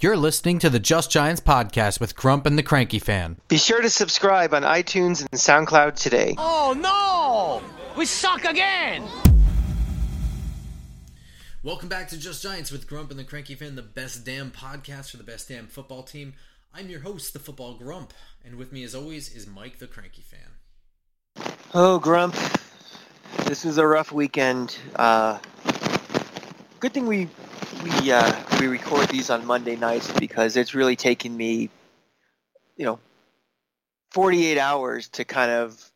You're listening to the Just Giants podcast with Grump and the Cranky Fan. Be sure to subscribe on iTunes and SoundCloud today. Oh no! We suck again! Welcome back to Just Giants with Grump and the Cranky Fan, the best damn podcast for the best damn football team. I'm your host, the Football Grump, and with me as always is Mike the Cranky Fan. Oh, Grump. This was a rough weekend. Uh, good thing we we uh, we record these on Monday nights because it's really taken me, you know, 48 hours to kind of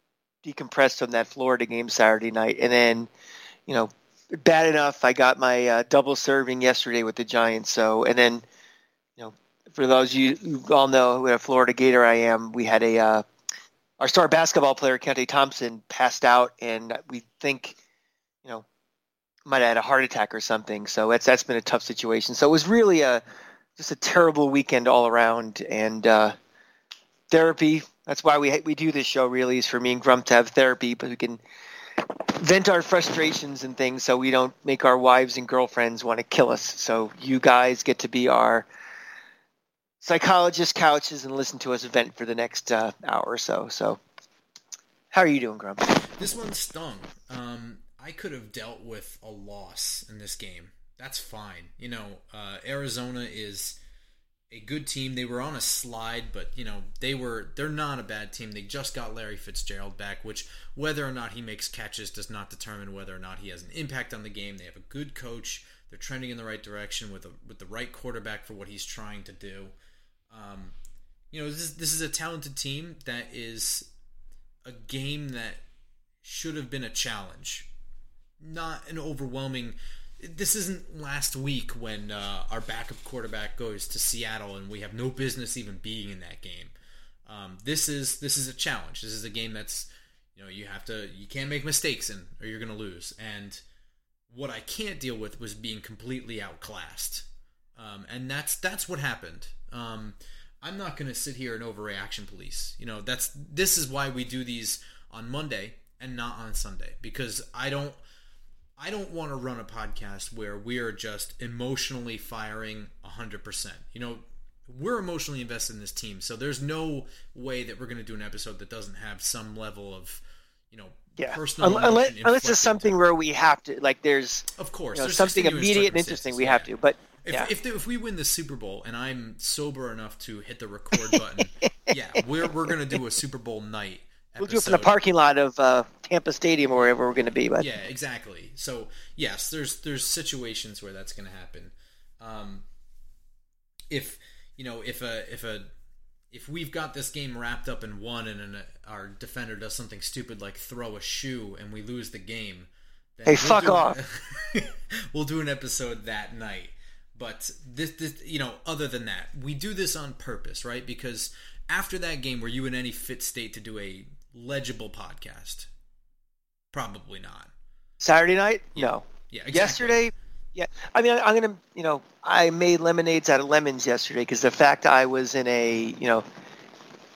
decompress from that Florida game Saturday night, and then, you know, bad enough I got my uh, double serving yesterday with the Giants. So, and then, you know, for those of you who all know what a Florida Gator I am, we had a uh, our star basketball player Keyontae Thompson passed out, and we think, you know, might have had a heart attack or something. So that's that's been a tough situation. So it was really a just a terrible weekend all around, and uh, therapy. That's why we we do this show. Really, is for me and Grump to have therapy, but we can vent our frustrations and things, so we don't make our wives and girlfriends want to kill us. So you guys get to be our psychologist couches and listen to us vent for the next uh, hour or so. So, how are you doing, Grump? This one stung. Um, I could have dealt with a loss in this game. That's fine. You know, uh, Arizona is a good team. They were on a slide, but you know they were they're not a bad team. They just got Larry Fitzgerald back, which whether or not he makes catches does not determine whether or not he has an impact on the game. They have a good coach. They're trending in the right direction with a, with the right quarterback for what he's trying to do. Um, you know, this is, this is a talented team that is a game that should have been a challenge, not an overwhelming. This isn't last week when uh, our backup quarterback goes to Seattle and we have no business even being in that game. Um, this is this is a challenge. This is a game that's you know you have to you can't make mistakes in or you're going to lose. And what I can't deal with was being completely outclassed, um, and that's that's what happened. Um, I'm not going to sit here and overreaction police. You know, that's this is why we do these on Monday and not on Sunday because I don't I don't want to run a podcast where we are just emotionally firing 100%. You know, we're emotionally invested in this team, so there's no way that we're going to do an episode that doesn't have some level of, you know, yeah. personal unless, unless it's something where we have to like there's Of course, you know, there's something immediate and interesting we yeah. have to but If, yeah. if, the, if we win the Super Bowl and I'm sober enough to hit the record button, yeah, we're we're gonna do a Super Bowl night. We'll do it from the parking lot of uh, Tampa Stadium or wherever we're going to be but Yeah, exactly. So yes, there's there's situations where that's going to happen. Um, if you know if a if a if we've got this game wrapped up in one and an, our defender does something stupid like throw a shoe and we lose the game, then Hey, fuck do- off. we'll do an episode that night. But this, this, you know, other than that, we do this on purpose, right? Because after that game, were you in any fit state to do a legible podcast? Probably not. Saturday night no Yeah, exactly. yesterday yeah i mean i'm gonna you know i made lemonades out of lemons yesterday because the fact i was in a you know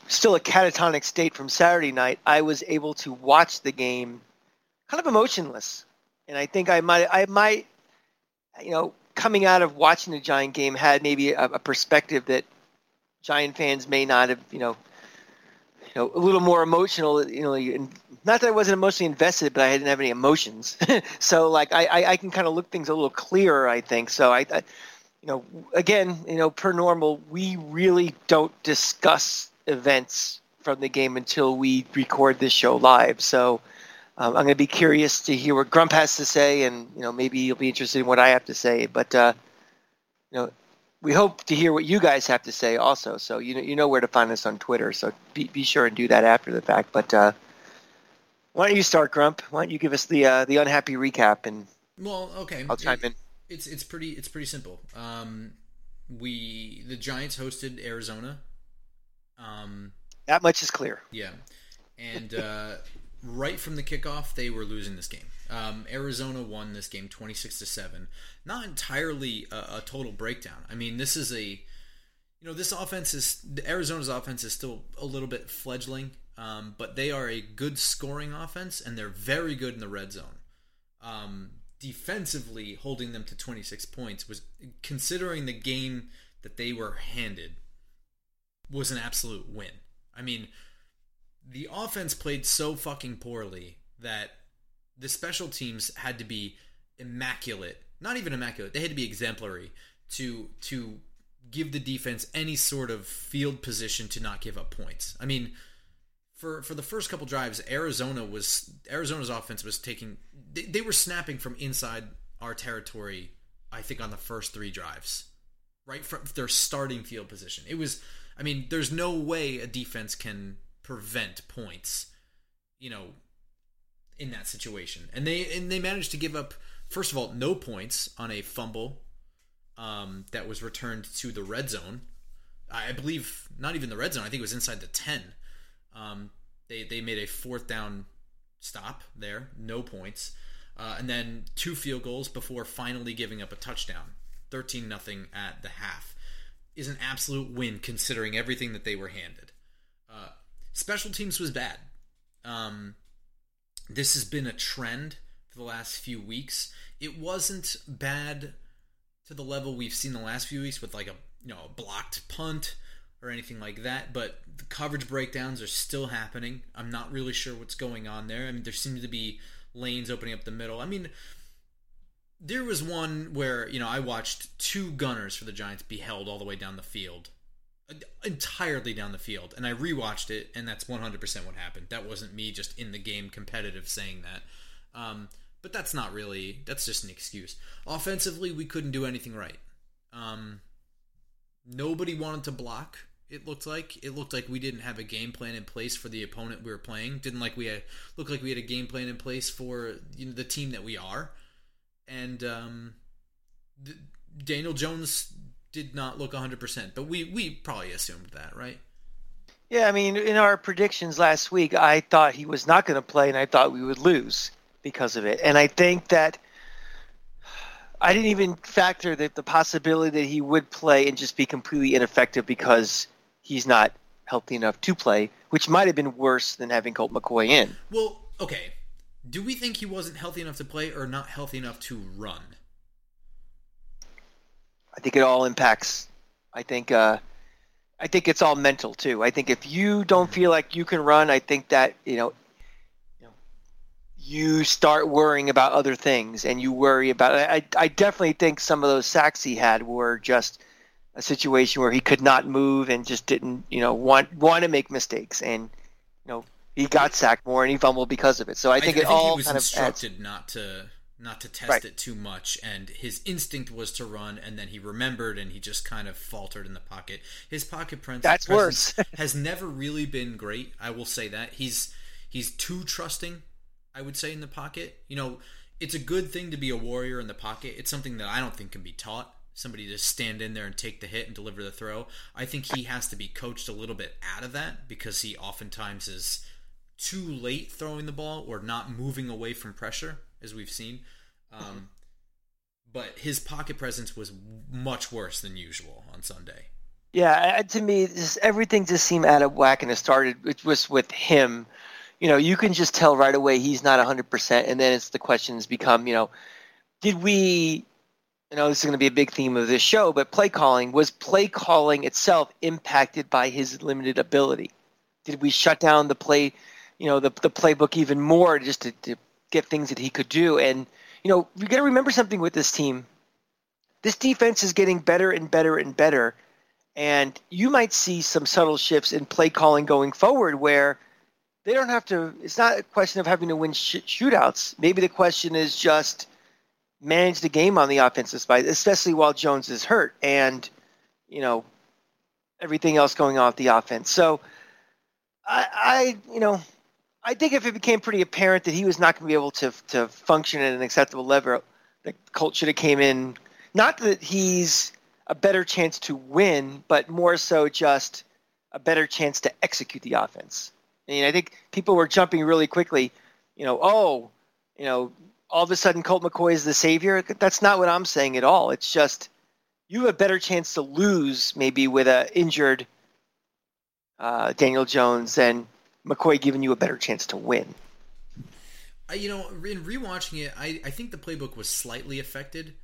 still a catatonic state from saturday night i was able to watch the game kind of emotionless and i think i might i might you know coming out of watching the giant game had maybe a, a perspective that giant fans may not have you know know, a little more emotional, you know, not that I wasn't emotionally invested, but I didn't have any emotions. so like I, I, I can kind of look things a little clearer, I think. So I, I, you know, again, you know, per normal, we really don't discuss events from the game until we record this show live. So um, I'm going to be curious to hear what Grump has to say, and you know, maybe you'll be interested in what I have to say. But uh, you know, we hope to hear what you guys have to say also. So you know, you know where to find us on Twitter. So be, be sure and do that after the fact. But uh, why don't you start, Grump? Why don't you give us the uh, the unhappy recap, and Well, okay. I'll chime It- in. It's it's pretty it's pretty simple. Um, we the Giants hosted Arizona. Um, that much is clear. yeah, and uh, right from the kickoff, they were losing this game. Um, Arizona won this game twenty six to seven. Not entirely a, a total breakdown. I mean, this is a you know this offense is Arizona's offense is still a little bit fledgling, um, but they are a good scoring offense and they're very good in the red zone. Um, defensively, holding them to 26 points was considering the game that they were handed was an absolute win. I mean, the offense played so fucking poorly that the special teams had to be immaculate. Not even immaculate. They had to be exemplary to to give the defense any sort of field position to not give up points. I mean, for for the first couple drives, Arizona was Arizona's offense was taking they, they were snapping from inside our territory. I think on the first three drives, right from their starting field position. It was, I mean, there's no way a defense can prevent points, you know, in that situation. And they and they managed to give up first of all no points on a fumble um, that was returned to the red zone. I believe not even the red zone. I think it was inside the ten. Um, they they made a fourth down stop there, no points, uh, and then two field goals before finally giving up a touchdown. Thirteen nothing at the half is an absolute win considering everything that they were handed. Uh, special teams was bad. Um, this has been a trend for the last few weeks. It wasn't bad to the level we've seen the last few weeks with like a you know a blocked punt or anything like that, but the coverage breakdowns are still happening. I'm not really sure what's going on there. I mean, there seems to be lanes opening up the middle. I mean, there was one where, you know, I watched two gunners for the Giants be held all the way down the field. Entirely down the field, and I rewatched it, and that's 100% what happened. That wasn't me just in the game competitive saying that. Um, but that's not really, that's just an excuse. Offensively, we couldn't do anything right. Um, nobody wanted to block it looked like it looked like we didn't have a game plan in place for the opponent we were playing didn't like we had looked like we had a game plan in place for you know, the team that we are and um, daniel jones did not look 100% but we we probably assumed that right yeah i mean in our predictions last week i thought he was not going to play and i thought we would lose because of it and i think that I didn't even factor that the possibility that he would play and just be completely ineffective because he's not healthy enough to play, which might have been worse than having Colt McCoy in. Well, okay. Do we think he wasn't healthy enough to play or not healthy enough to run? I think it all impacts. I think uh, I think it's all mental too. I think if you don't feel like you can run, I think that you know, you know, you start worrying about other things, and you worry about. I I definitely think some of those sacks he had were just a situation where he could not move and just didn't, you know, want want to make mistakes, and you know he got sacked more and he fumbled because of it. So I think I, it I think all he was kind instructed of not to not to test right. it too much, and his instinct was to run, and then he remembered and he just kind of faltered in the pocket. His pocket presence that's worse has never really been great. I will say that he's he's too trusting. I would say in the pocket, you know, it's a good thing to be a warrior in the pocket. It's something that I don't think can be taught somebody to stand in there and take the hit and deliver the throw. I think he has to be coached a little bit out of that because he oftentimes is too late throwing the ball or not moving away from pressure, as we've seen. Um, but his pocket presence was much worse than usual on Sunday. Yeah, to me, just everything just seemed out of whack, and it started. It was with him. You know, you can just tell right away he's not 100%, and then it's the questions become, you know, did we I know this is going to be a big theme of this show, but play calling was play calling itself impacted by his limited ability? Did we shut down the play, you know, the the playbook even more just to, to get things that he could do? And you know, you got to remember something with this team. This defense is getting better and better and better, and you might see some subtle shifts in play calling going forward where they don't have to. It's not a question of having to win sh- shootouts. Maybe the question is just manage the game on the offensive side, especially while Jones is hurt and, you know, everything else going on with the offense. So I, I you know, I think if it became pretty apparent that he was not going to be able to to function at an acceptable level, the Colt should have came in. Not that he's a better chance to win, but more so just a better chance to execute the offense. I mean, I think people were jumping really quickly. You know, oh, you know, all of a sudden Colt McCoy is the savior. That's not what I'm saying at all. It's just you have a better chance to lose maybe with a injured uh, Daniel Jones than McCoy giving you a better chance to win. You know, in rewatching it, I, I think the playbook was slightly affected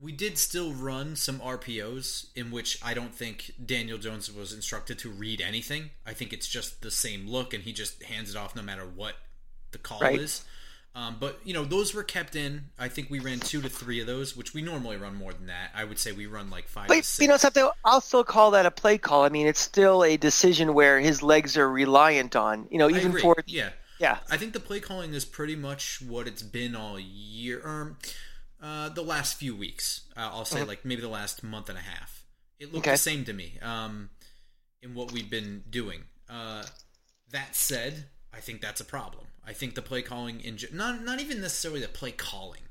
we did still run some RPOs in which I don't think Daniel Jones was instructed to read anything. I think it's just the same look, and he just hands it off no matter what the call Right. is. Um, but you know, those were kept in. I think we ran two to three of those, which we normally run more than that. I would say we run like five. But you know something? I'll still call that a play call. I mean, it's still a decision where his legs are reliant on. You know, even for yeah, yeah, I think the play calling is pretty much what it's been all year. Um, uh, the last few weeks, uh, I'll say, like maybe the last month and a half. It looked Okay. the same to me. Um, in what we've been doing. Uh, that said, I think that's a problem. I think the play calling in not not even necessarily the play calling.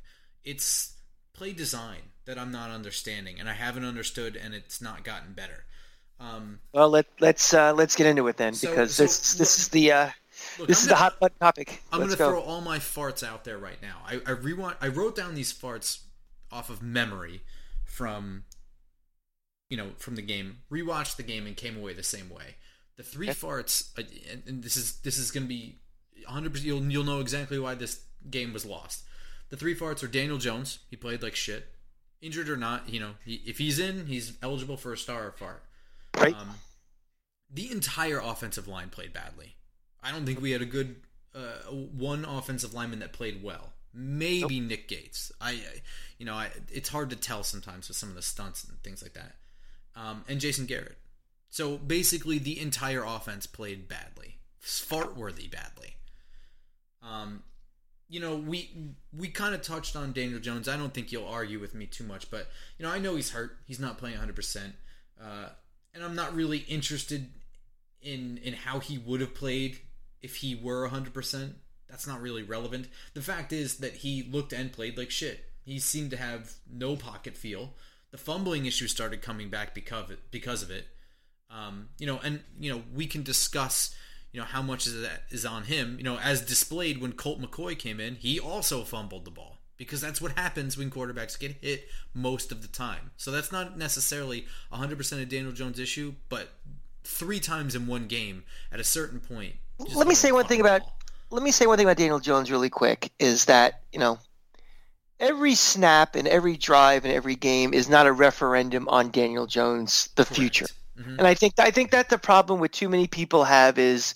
It's play design that I'm not understanding, and I haven't understood, and it's not gotten better. Um, Well, let let's uh, let's get into it then So- because so this this look- is the uh, look, this I'm is gonna- the hot button topic. I'm gonna go. throw all my farts out there right now. I I rewind. I wrote down these farts off of memory from you know from the game. Rewatched the game and came away the same way. The three Okay. farts, uh, and, this is this is gonna be 100. percent You'll you'll know exactly why this game was lost. The three farts are Daniel Jones. He played like shit, injured or not. You know, he, if he's in, he's eligible for a star fart. Right. Um, the entire offensive line played badly. I don't think we had a good uh, one offensive lineman that played well. Maybe Nick Gates. I, I- you know, I, it's hard to tell sometimes with some of the stunts and things like that. Um, and Jason Garrett. So basically, the entire offense played badly, fart worthy badly. Um, you know, we we kind of touched on Daniel Jones. I don't think you'll argue with me too much, but you know, I know he's hurt. He's not playing 100, percent uh, and I'm not really interested in in how he would have played if he were 100. percent That's not really relevant. The fact is that he looked and played like shit. He seemed to have no pocket feel. The fumbling issue started coming back because of it. Because of it. Um, you know, and you know, we can discuss, you know, how much is that is on him. You know, as displayed when Colt McCoy came in, he also fumbled the ball because that's what happens when quarterbacks get hit most of the time. So that's not necessarily 100% of Daniel Jones' issue, but three times in one game at a certain point. Let me say one thing about ball. let me say one thing about Daniel Jones really quick is that you know every snap and every drive and every game is not a referendum on Daniel Jones the Correct. future. Mhm. And I think I think that the problem with too many people have is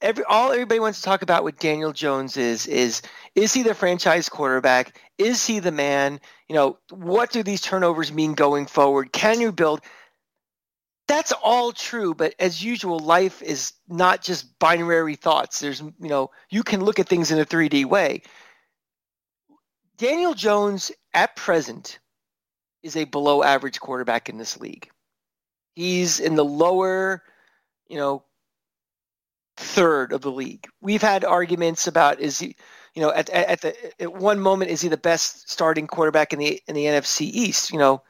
every all everybody wants to talk about with Daniel Jones is is is he the franchise quarterback? Is he the man? You know, what do these turnovers mean going forward? Can you build? That's all true, but as usual, life is not just binary thoughts. There's you know, you can look at things in a 3D way. Daniel Jones at present is a below average quarterback in this league. He's in the lower, you know, third of the league. We've had arguments about is he, you know, at, at, the at one moment is he the best starting quarterback in the in the NFC East? You know,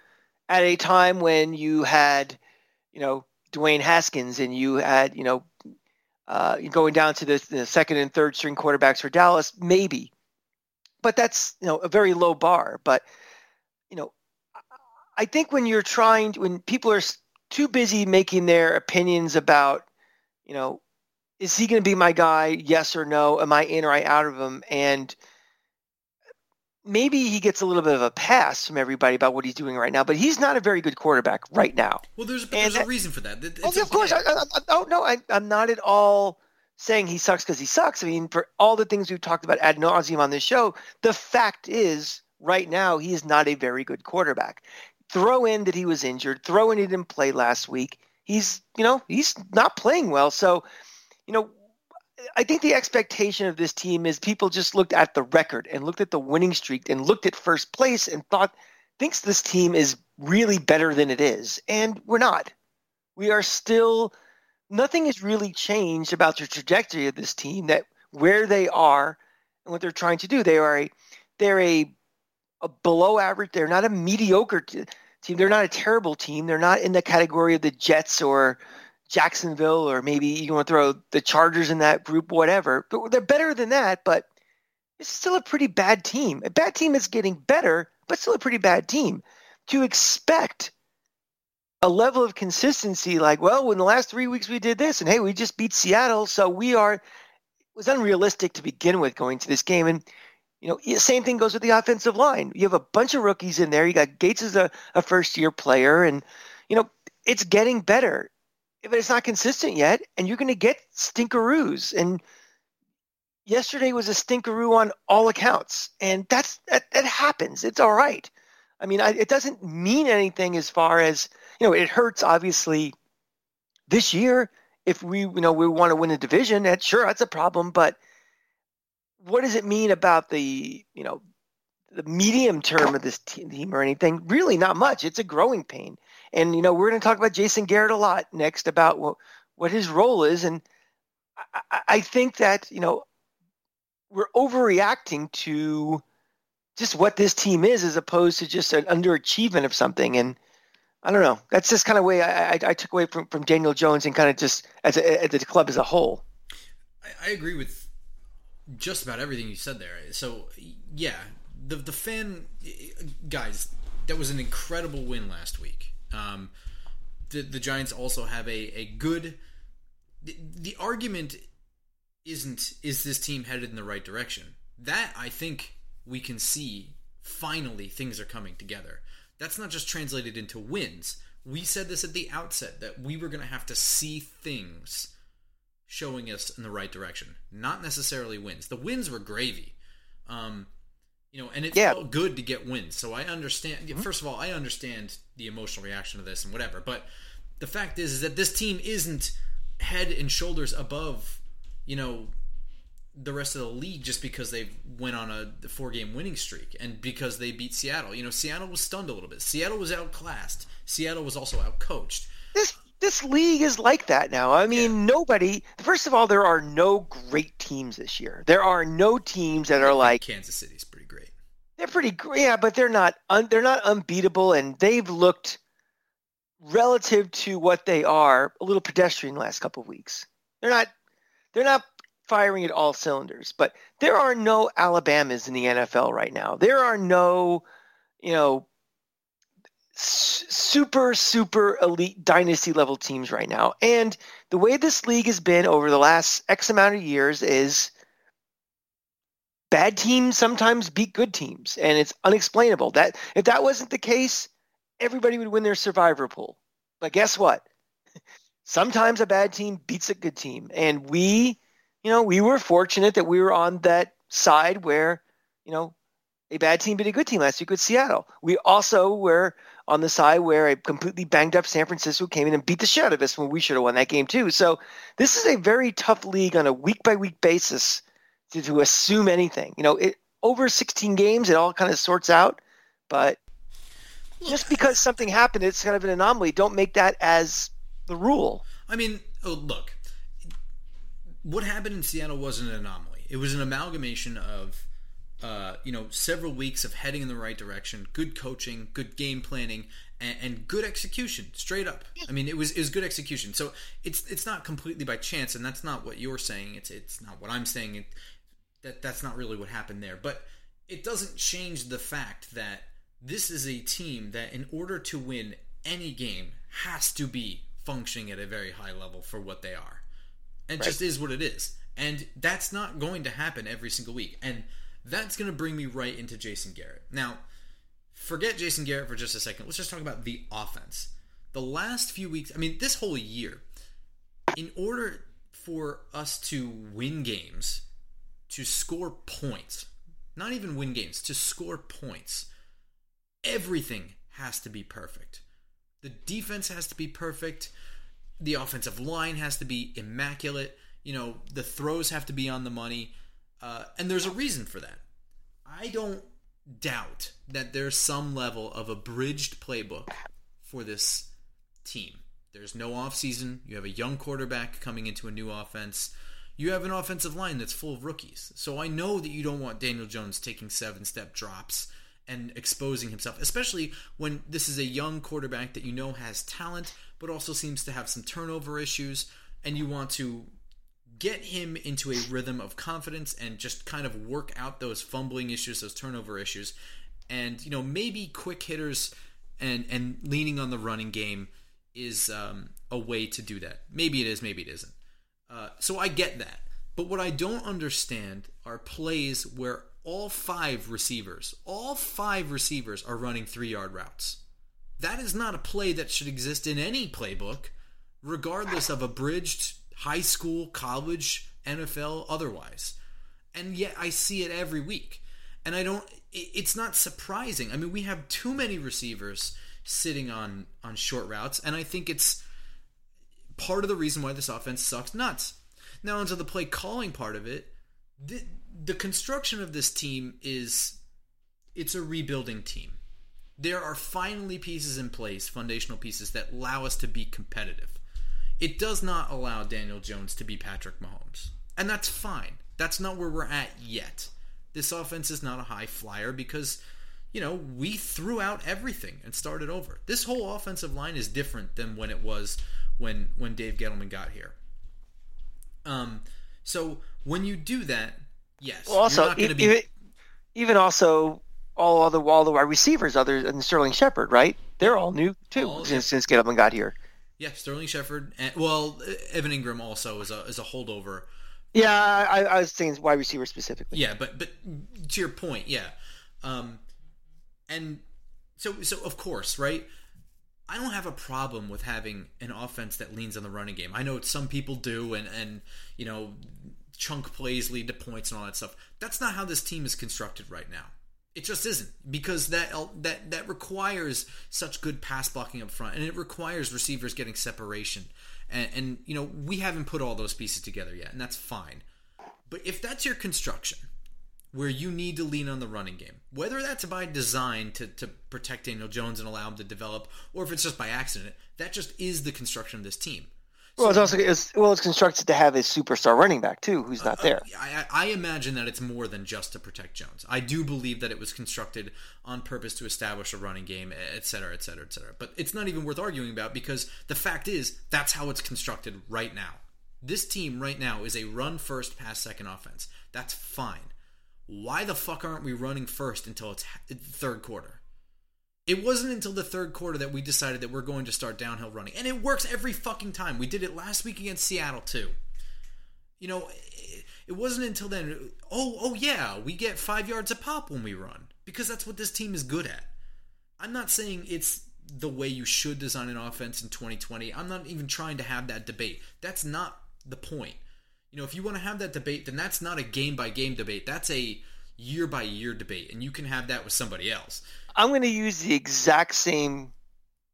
at a time when you had, you know, Dwayne Haskins and you had, you know, uh, going down to the, the second and third string quarterbacks for Dallas, maybe, but that's you know a very low bar. But you know, I think when you're trying, when people are too busy making their opinions about, you know, is he going to be my guy? Yes or no? Am I in or I out of him? And maybe he gets a little bit of a pass from everybody about what he's doing right now, but he's not a very good quarterback right now. Well, there's, there's a reason for that. It- it's yeah, of course. I. I, I, oh no, I, I'm not at all saying he sucks because he sucks. I mean, for all the things we've talked about ad nauseum on this show, the fact is, right now, he is not a very good quarterback. Throw in that he was injured. Throw in he didn't play last week. He's, you know, he's not playing well. So, you know, I think the expectation of this team is people just looked at the record and looked at the winning streak and looked at first place and thought thinks this team is really better than it is, and we're not. We are still nothing has really changed about the trajectory of this team that where they are and what they're trying to do. They are a they're a, a below average. They're not a mediocre t- team. They're not a terrible team. They're not in the category of the Jets or Jacksonville or maybe you want to throw the Chargers in that group, whatever. But they're better than that. But it's still a pretty bad team. A bad team is getting better, but still a pretty bad team. To expect a level of consistency like, well, in the last three weeks we did this, and hey, we just beat Seattle, so we are. It was unrealistic to begin with going to this game, and You know, same thing goes with the offensive line. You have a bunch of rookies in there. You got Gates as a, a first year player, and you know it's getting better, but it's not consistent yet. And you're going to get stinkeroos. And yesterday was a stinkeroo on all accounts, and that's that, that happens. It's all right. I mean, I, it doesn't mean anything as far as you know. It hurts obviously this year if we you know we want to win a division. That sure that's a problem, but what does it mean about the you know the medium term of this team or anything? Really, not much. It's a growing pain, and you know we're going to talk about Jason Garrett a lot next about what what his role is, and I, I think that you know we're overreacting to just what this team is as opposed to just an underachievement of something and I don't know. That's just kind of way I, I, I, took away from, from Daniel Jones and kind of just as, a, as the club as a whole. I, I, agree with just about everything you said there. So yeah, the the fan guys, that was an incredible win last week. Um, the the Giants also have a a good. The, the argument isn't is this team headed in the right direction. That I think we can see finally things are coming together. That's not just translated into wins. We said this at the outset that we were going to have to see things showing us in the right direction, not necessarily wins. The wins were gravy. Um, you know, and it yeah. felt good to get wins. So I understand. Mm-hmm. First of all, I understand the emotional reaction to this and whatever. But the fact is, is that this team isn't head and shoulders above, you know, the rest of the league just because they went on a four game winning streak and because they beat Seattle. You know, Seattle was stunned a little bit. Seattle was outclassed. Seattle was also outcoached. This this league is like that now. I mean, yeah. nobody. First of all, there are no great teams this year. There are no teams that are like Kansas City's. They're pretty yeah, but they're not. Un, they're not unbeatable, and they've looked relative to what they are a little pedestrian the last couple of weeks. They're not. They're not firing at all cylinders. But there are no Alabamas in the NFL right now. There are no, you know, super super elite dynasty level teams right now. And the way this league has been over the last X amount of years is bad teams sometimes beat good teams and it's unexplainable. That if that wasn't the case, everybody would win their survivor pool. But guess what? Sometimes a bad team beats a good team and we you know, we were fortunate that we were on that side where, you know, a bad team beat a good team last week with Seattle. We also were on the side where a completely banged up San Francisco came in and beat the shit out of us when we should have won that game too. So this is a very tough league on a week by week basis to, to assume anything. You know, it, over 16 games, it all kind of sorts out. But just because something happened, it's kind of an anomaly. Don't make that as the rule. I mean, oh, look, what happened in Seattle wasn't an anomaly. It was an amalgamation of, uh, you know, several weeks of heading in the right direction, good coaching, good game planning, and, and good execution. Straight up, I mean, it was was good execution. So it's it's not completely by chance, and that's not what you're saying. It's it's not what I'm saying. It, that that's not really what happened there, but it doesn't change the fact that this is a team that, in order to win any game, has to be functioning at a very high level for what they are. It right. just is what it is. And that's not going to happen every single week. And that's going to bring me right into Jason Garrett. Now, forget Jason Garrett for just a second. Let's just talk about the offense. The last few weeks, I mean, this whole year, in order for us to win games, to score points, not even win games, to score points, everything has to be perfect. The defense has to be perfect the offensive line has to be immaculate. You know, the throws have to be on the money. Uh, and there's a reason for that. I don't doubt that there's some level of a bridged playbook for this team. There's no offseason. You have a young quarterback coming into a new offense. You have an offensive line that's full of rookies. So I know that you don't want Daniel Jones taking seven step drops and exposing himself, especially when this is a young quarterback that you know has talent, but also seems to have some turnover issues, and you want to get him into a rhythm of confidence and just kind of work out those fumbling issues, those turnover issues, and you know maybe quick hitters and and leaning on the running game is um, a way to do that. Maybe it is, maybe it isn't. Uh, so I get that. But what I don't understand are plays where all five receivers, all five receivers are running three yard routes. That is not a play that should exist in any playbook, regardless of abridged high school, college, NFL, otherwise. And yet I see it every week. And I don't it's not surprising. I mean, we have too many receivers sitting on on short routes and I think it's part of the reason why this offense sucks nuts. Now onto the play calling part of it, the, the construction of this team is it's a rebuilding team. There are finally pieces in place, foundational pieces that allow us to be competitive. It does not allow Daniel Jones to be Patrick Mahomes. And that's fine. That's not where we're at yet. This offense is not a high flyer because, you know, we threw out everything and started over. This whole offensive line is different than when it was when when Dave Gettleman got here. Um, so when you do that, yes. Well, also, be... even, even also all other all the wide receivers other than Sterling Shepard, right? They're all new too all, since, since Gettleman got here. Yeah, Sterling Shepard, and well, Evan Engram also is a is a holdover. Yeah, I, I was saying wide receiver specifically. Yeah, but but to your point, yeah, um, and so so of course, right? I don't have a problem with having an offense that leans on the running game. I know some people do, and and you know, chunk plays lead to points and all that stuff. That's not how this team is constructed right now. It just isn't because that that that requires such good pass blocking up front, and it requires receivers getting separation. And, and you know we haven't put all those pieces together yet, and that's fine. But if that's your construction, where you need to lean on the running game. Whether that's by design to, to protect Daniel Jones and allow him to develop, or if it's just by accident, that just is the construction of this team. Well, it's also it's, well, it's constructed to have a superstar running back too, who's not uh, there. I, I imagine that it's more than just to protect Jones. I do believe that it was constructed on purpose to establish a running game, et cetera, et cetera, et cetera. But it's not even worth arguing about because the fact is that's how it's constructed right now. This team right now is a run first, pass second offense. That's fine why the fuck aren't we running first until it's third quarter? It wasn't until the third quarter that we decided that we're going to start downhill running. And it works every fucking time. We did it last week against Seattle too. You know, it wasn't until then, oh, oh yeah, we get 5 yards a pop when we run because that's what this team is good at. I'm not saying it's the way you should design an offense in 2020. I'm not even trying to have that debate. That's not the point. You know, if you want to have that debate, then that's not a game by game debate. That's a year by year debate, and you can have that with somebody else. I'm going to use the exact same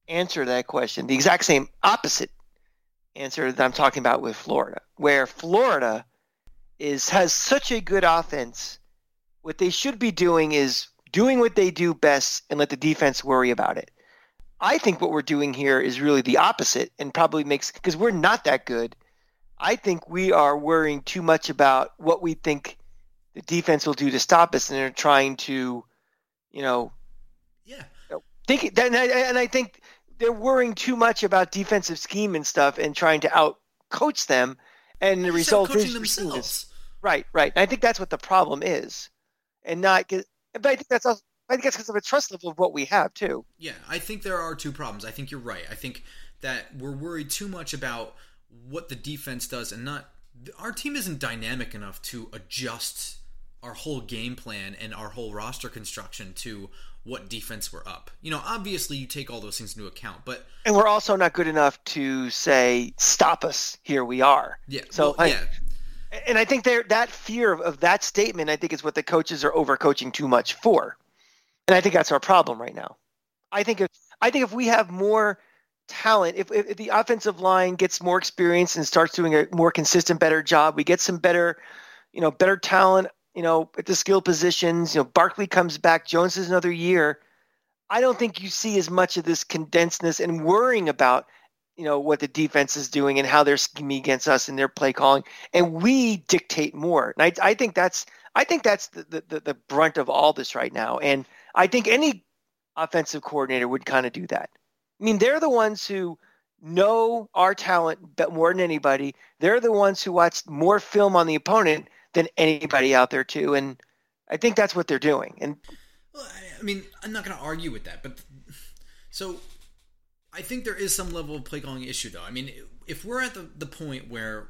answer to that question, the exact same opposite answer that I'm talking about with Florida, where Florida is has such a good offense. What they should be doing is doing what they do best and let the defense worry about it. I think what we're doing here is really the opposite and probably makes because we're not that good I think we are worrying too much about what we think the defense will do to stop us, and they're trying to, you know, yeah, think. And I, and I think they're worrying too much about defensive scheme and stuff, and trying to out coach them, and the result is themselves. Right, right. And I think that's what the problem is, and not. But I think that's also. I think that's because of a trust level of what we have too. Yeah, I think there are two problems. I think you're right. I think that we're worried too much about what the defense does and not our team isn't dynamic enough to adjust our whole game plan and our whole roster construction to what defense we're up. You know, obviously you take all those things into account, but and we're also not good enough to say stop us. Here we are. Yeah. So well, yeah. and I think there that fear of, of that statement, I think, is what the coaches are overcoaching too much for, and I think that's our problem right now. I think if I think if we have more talent, if, if the offensive line gets more experience and starts doing a more consistent, better job, we get some better, you know, better talent, you know, at the skill positions. You know, Barkley comes back, Jones is another year. I don't think you see as much of this condensedness and worrying about, you know, what the defense is doing and how they're scheming against us and their play calling, and we dictate more. And I, I think that's, I think that's the, the the brunt of all this right now. And I think any offensive coordinator would kind of do that. I mean, they're the ones who know our talent more than anybody. They're the ones who watch more film on the opponent than anybody out there too, and I think that's what they're doing. And well, I mean, I'm not going to argue with that, but so I think there is some level of play calling issue, though. I mean, if we're at the, the point where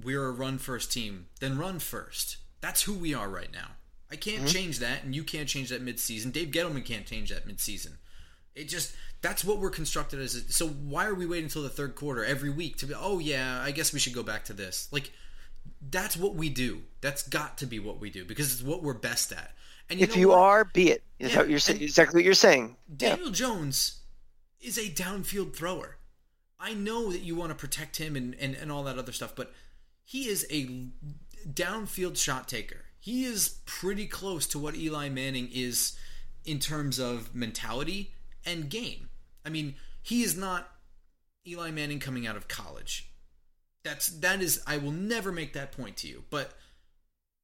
we're a run first team, then run first. That's who we are right now. I can't mm-hmm. change that, and you can't change that midseason. Dave Gettleman can't change that midseason. It just that's what we're constructed as. So why are we waiting until the third quarter every week to be? Oh yeah, I guess we should go back to this. Like that's what we do. That's got to be what we do because it's what we're best at. And if know you what? are, be it. Is Yeah, you're saying? Exactly what you're saying. Yeah. Daniel Jones is a downfield thrower. I know that you want to protect him and, and, and all that other stuff, but he is a downfield shot taker. He is pretty close to what Eli Manning is in terms of mentality and game. I mean, he is not Eli Manning coming out of college. That's that is I will never make that point to you, but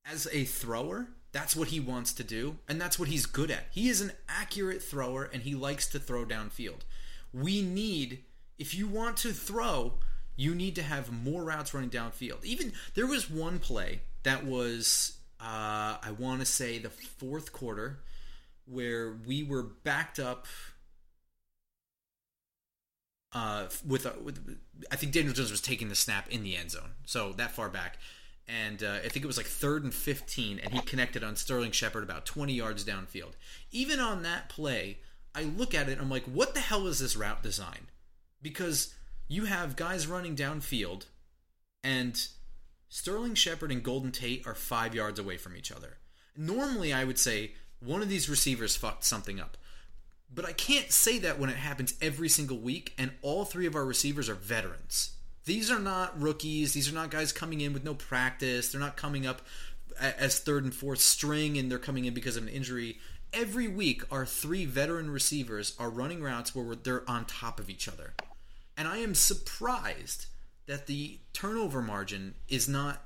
as a thrower, that's what he wants to do, and that's what he's good at. He is an accurate thrower, and he likes to throw downfield. We need, if you want to throw, you need to have more routes running downfield. Even there was one play that was, uh, I want to say, the fourth quarter, where we were backed up. Uh, with, a, with I think Daniel Jones was taking the snap in the end zone, so that far back, and uh, I think it was like third and 15, and he connected on Sterling Shepard about 20 yards downfield. Even on that play, I look at it, I'm like, what the hell is this route design? Because you have guys running downfield, and Sterling Shepard and Golden Tate are five yards away from each other. Normally, I would say one of these receivers fucked something up. But I can't say that when it happens every single week, and all three of our receivers are veterans. These are not rookies. These are not guys coming in with no practice. They're not coming up as third and fourth string, and they're coming in because of an injury. Every week, our three veteran receivers are running routes where they're on top of each other. And I am surprised that the turnover margin is not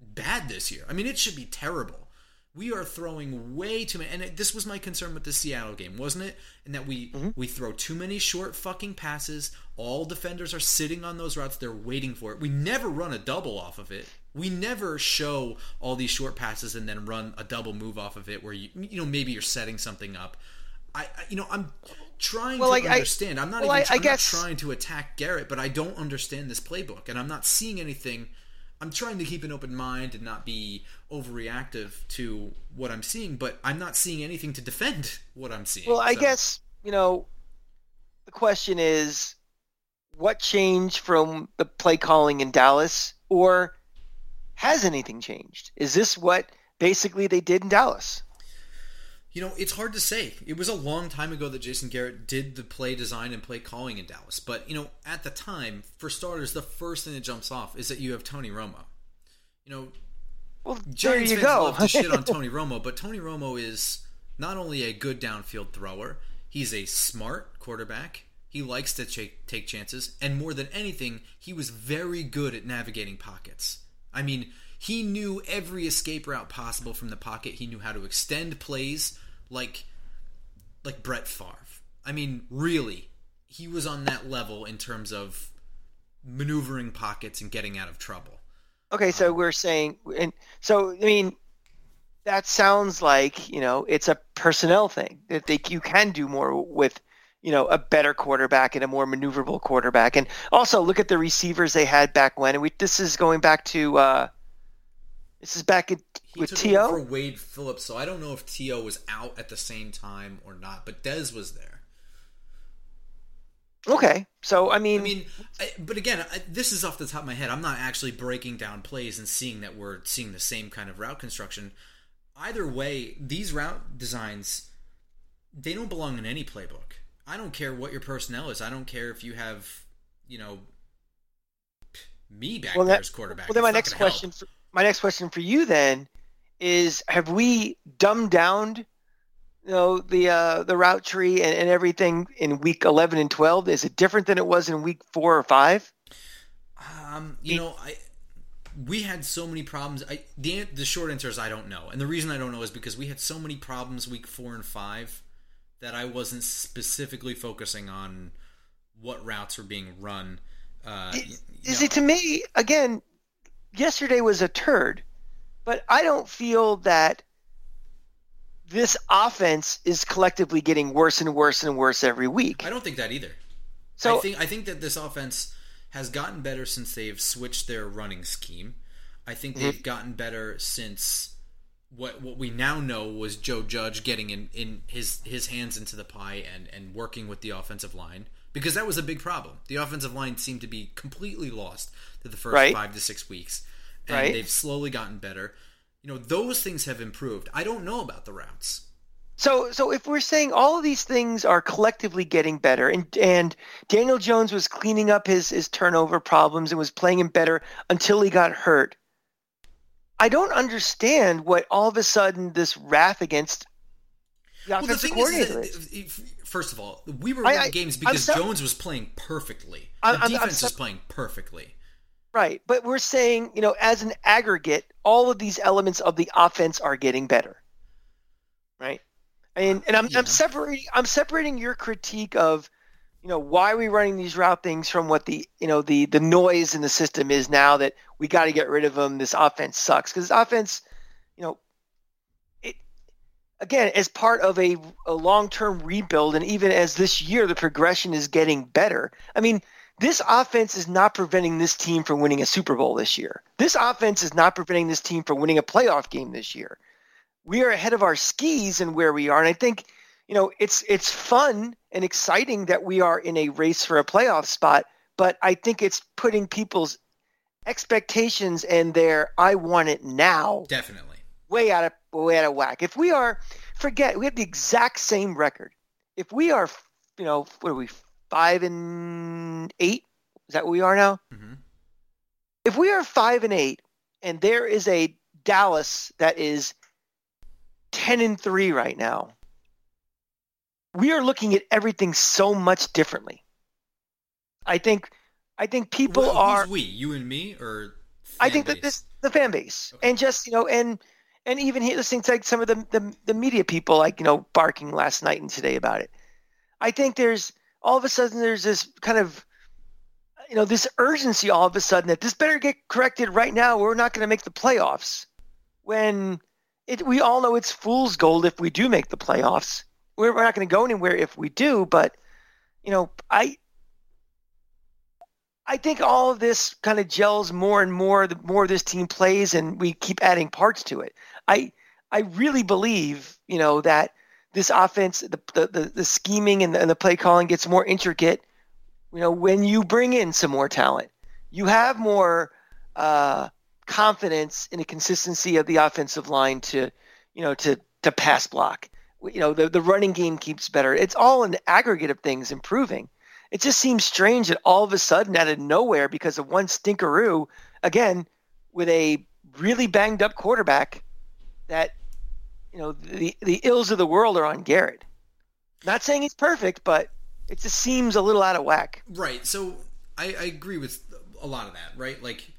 bad this year. I mean, it should be terrible. We are throwing way too many, and it, this was my concern with the Seattle game, wasn't it? And that we mm-hmm. we throw too many short fucking passes. All defenders are sitting on those routes; they're waiting for it. We never run a double off of it. We never show all these short passes and then run a double move off of it, where you you know maybe you're setting something up. I, I you know I'm trying Well, to I- I- understand. I'm not well, even I- I'm guess- not trying to attack Garrett, but I don't understand this playbook, and I'm not seeing anything. I'm trying to keep an open mind and not be overreactive to what I'm seeing, but I'm not seeing anything to defend what I'm seeing. Well, I so- guess you know the question is what changed from the play calling in Dallas, or has anything changed? Is this what basically they did in Dallas? You know, it's hard to say. It was a long time ago that Jason Garrett did the play design and play calling in Dallas. But, you know, at the time, for starters, the first thing that jumps off is that you have Tony Romo. You know, Well, there Giants you fans go. love to shit on Tony Romo, but Tony Romo is not only a good downfield thrower, he's a smart quarterback. He likes to take take chances, and more than anything, he was very good at navigating pockets. I mean, he knew every escape route possible from the pocket. He knew how to extend plays like like Brett Favre. I mean, really, he was on that level in terms of maneuvering pockets and getting out of trouble. Okay, so we're saying, and so I mean, that sounds like you know it's a personnel thing that they you can do more with you know a better quarterback and a more maneuverable quarterback, and also look at the receivers they had back when. And we this is going back to uh, this is back at, He with To. for Wade Phillips, so I don't know if To was out at the same time or not, but Dez was there. Okay, so I mean, I mean, I, but again, I, this is off the top of my head. I'm not actually breaking down plays and seeing that we're seeing the same kind of route construction. Either way, these route designs they don't belong in any playbook. I don't care what your personnel is. I don't care if you have, you know, me back Well, there as quarterback. well then my It's not next question, for, my next question for you then is: Have we dumbed down? You know the uh, the route tree and, and everything in week eleven and twelve. Is it different than it was in week four or five? Um, you know, I we had so many problems. I the the short answer is I don't know, and the reason I don't know is because we had so many problems week four and five that I wasn't specifically focusing on what routes were being run. Uh, Is, you is it to me again? Yesterday was a turd, but I don't feel that this offense is collectively getting worse and worse and worse every week. I don't think that either. So I think I think that this offense has gotten better since they've switched their running scheme. I think Mm-hmm. they've gotten better since what what we now know was Joe Judge getting in, in his his hands into the pie and and working with the offensive line because that was a big problem. The offensive line seemed to be completely lost to the first Right. five to six weeks, and Right. they've slowly gotten better. You know, those things have improved. I don't know about the routes. So, so if we're saying all of these things are collectively getting better, and and Daniel Jones was cleaning up his his turnover problems and was playing him better until he got hurt, I don't understand what all of a sudden this wrath against the Well, the offensive thing is, coordinator is. first of all, we were winning I- games because so- Jones was playing perfectly. The I'm- I'm- I'm defense so- was playing perfectly. Right, but we're saying, you know, as an aggregate, all of these elements of the offense are getting better. Right? And and I'm Yeah. I'm separating I'm separating your critique of, you know, why are we running these route things from what the, you know, the the noise in the system is now that we got to get rid of them. This offense sucks because offense, you know, it again as part of a, a long-term rebuild and even as this year the progression is getting better. I mean, this offense is not preventing this team from winning a Super Bowl this year. This offense is not preventing this team from winning a playoff game this year. We are ahead of our skis in where we are, and I think you know it's it's fun and exciting that we are in a race for a playoff spot. But I think it's putting people's expectations and their "I want it now" Definitely. way out of way out of whack. If we are, forget we have the exact same record. If we are, you know, what are we five and eight? Is that what we are now? hmm If we are five and eight, and there is a Dallas that is ten and three right now, we are looking at everything so much differently. I think, I think people who's are. we? You and me, or I think that this the fan base, Okay. and just you know, and and even here, listening to like some of the, the the media people, like you know, barking last night and today about it. I think there's all of a sudden there's this kind of you know this urgency all of a sudden that this better get corrected right now. We're not going to make the playoffs. When it, we all know it's fool's gold if we do make the playoffs. We're, we're not going to go anywhere if we do, but you know, I I think all of this kind of gels more and more the more this team plays and we keep adding parts to it. I I really believe, you know, that this offense, the the, the, scheming and the, and the play calling gets more intricate, you know, when you bring in some more talent. You have more uh, confidence in the consistency of the offensive line to, you know, to to pass block. You know, the the running game keeps better. It's all an aggregate of things improving it just seems strange that all of a sudden out of nowhere because of one stinkeroo again with a really banged up quarterback that you know the the ills of the world are on Garrett. Not saying he's perfect, but it just seems a little out of whack. Right. So I, I agree with a lot of that. Right. Like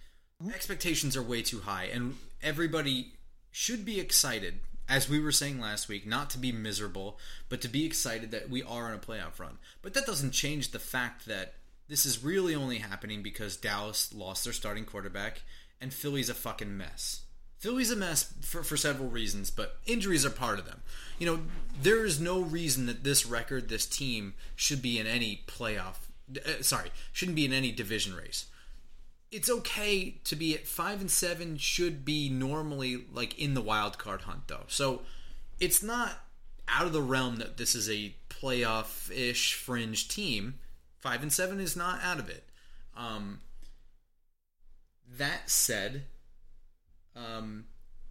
expectations are way too high, and everybody should be excited, as we were saying last week, not to be miserable, but to be excited that we are on a playoff run. But that doesn't change the fact that this is really only happening because Dallas lost their starting quarterback and Philly's a fucking mess. Philly's a mess for, for several reasons, but injuries are part of them. You know, there is no reason that this record, this team, should be in any playoff. Uh, sorry, shouldn't be in any division race. It's okay to be at five and seven. Should be normally like in the wild card hunt, though. So it's not out of the realm that this is a playoff-ish fringe team. Five and seven is not out of it. Um, that said, um,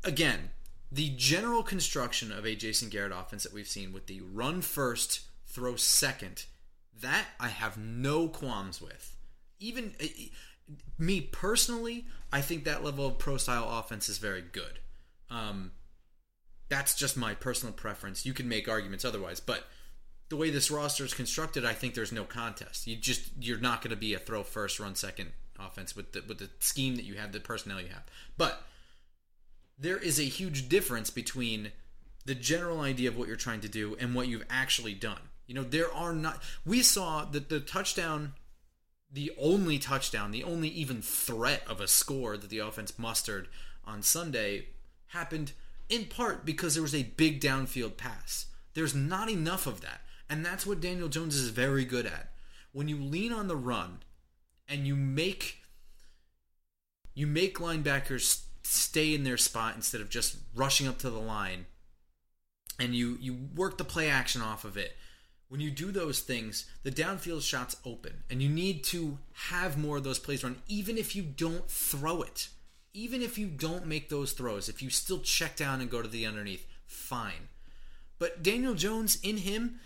again, the general construction of a Jason Garrett offense that we've seen with the run first, throw second, that I have no qualms with. Even uh, me personally, I think that level of pro style offense is very good. Um, that's just my personal preference. You can make arguments otherwise, but the way this roster is constructed, I think there's no contest. You just you're not going to be a throw first, run second offense with the with the scheme that you have, the personnel you have. But there is a huge difference between the general idea of what you're trying to do and what you've actually done. You know, there are not. We saw that the touchdown, the only touchdown, the only even threat of a score that the offense mustered on Sunday happened in part because there was a big downfield pass. There's not enough of that. And that's what Daniel Jones is very good at. When you lean on the run and you make you make linebackers stay in their spot instead of just rushing up to the line. And you you work the play action off of it. When you do those things the downfield shots open and you need to have more of those plays run even if you don't throw it. Even if you don't make those throws if you still check down and go to the underneath fine. But Daniel Jones in him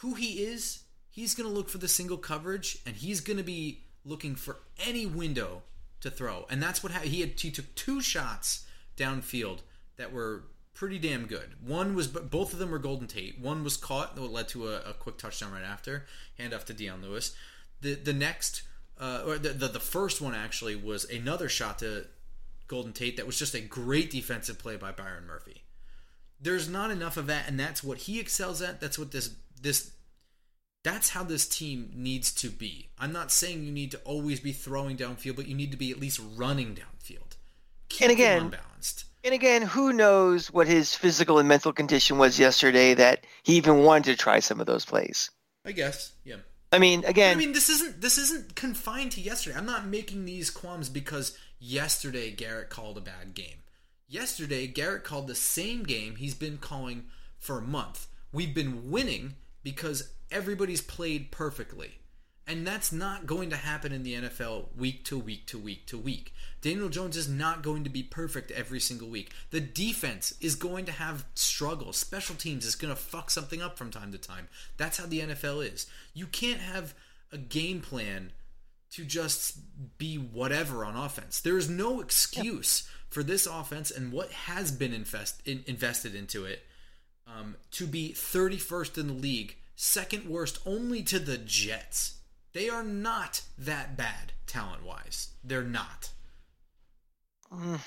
who he is he's going to look for the single coverage and he's going to be looking for any window to throw and that's what ha- he had he took two shots downfield that were pretty damn good. One was, but both of them were Golden Tate. One was caught that led to a, a quick touchdown right after, handoff to Dion Lewis. The the next, uh, or the, the the first one actually was another shot to Golden Tate that was just a great defensive play by Byron Murphy. There's not enough of that, and that's what he excels at. That's what this this that's how this team needs to be. I'm not saying you need to always be throwing downfield, but you need to be at least running downfield. Keep and again, balanced. And again, who knows what his physical and mental condition was yesterday that he even wanted to try some of those plays. I guess, yeah. I mean, again, I mean, this isn't this isn't confined to yesterday. I'm not making these qualms because yesterday Garrett called a bad game. Yesterday Garrett called the same game he's been calling for a month. We've been winning because everybody's played perfectly. And that's not going to happen in the NFL week to week to week to week. Daniel Jones is not going to be perfect every single week. The defense is going to have struggles. Special teams is going to fuck something up from time to time. That's how the NFL is. You can't have a game plan to just be whatever on offense. There is no excuse for this offense and what has been invest, in, invested into it um, to be 31st in the league, second worst only to the Jets. They are not that bad talent wise. They're not. Mm.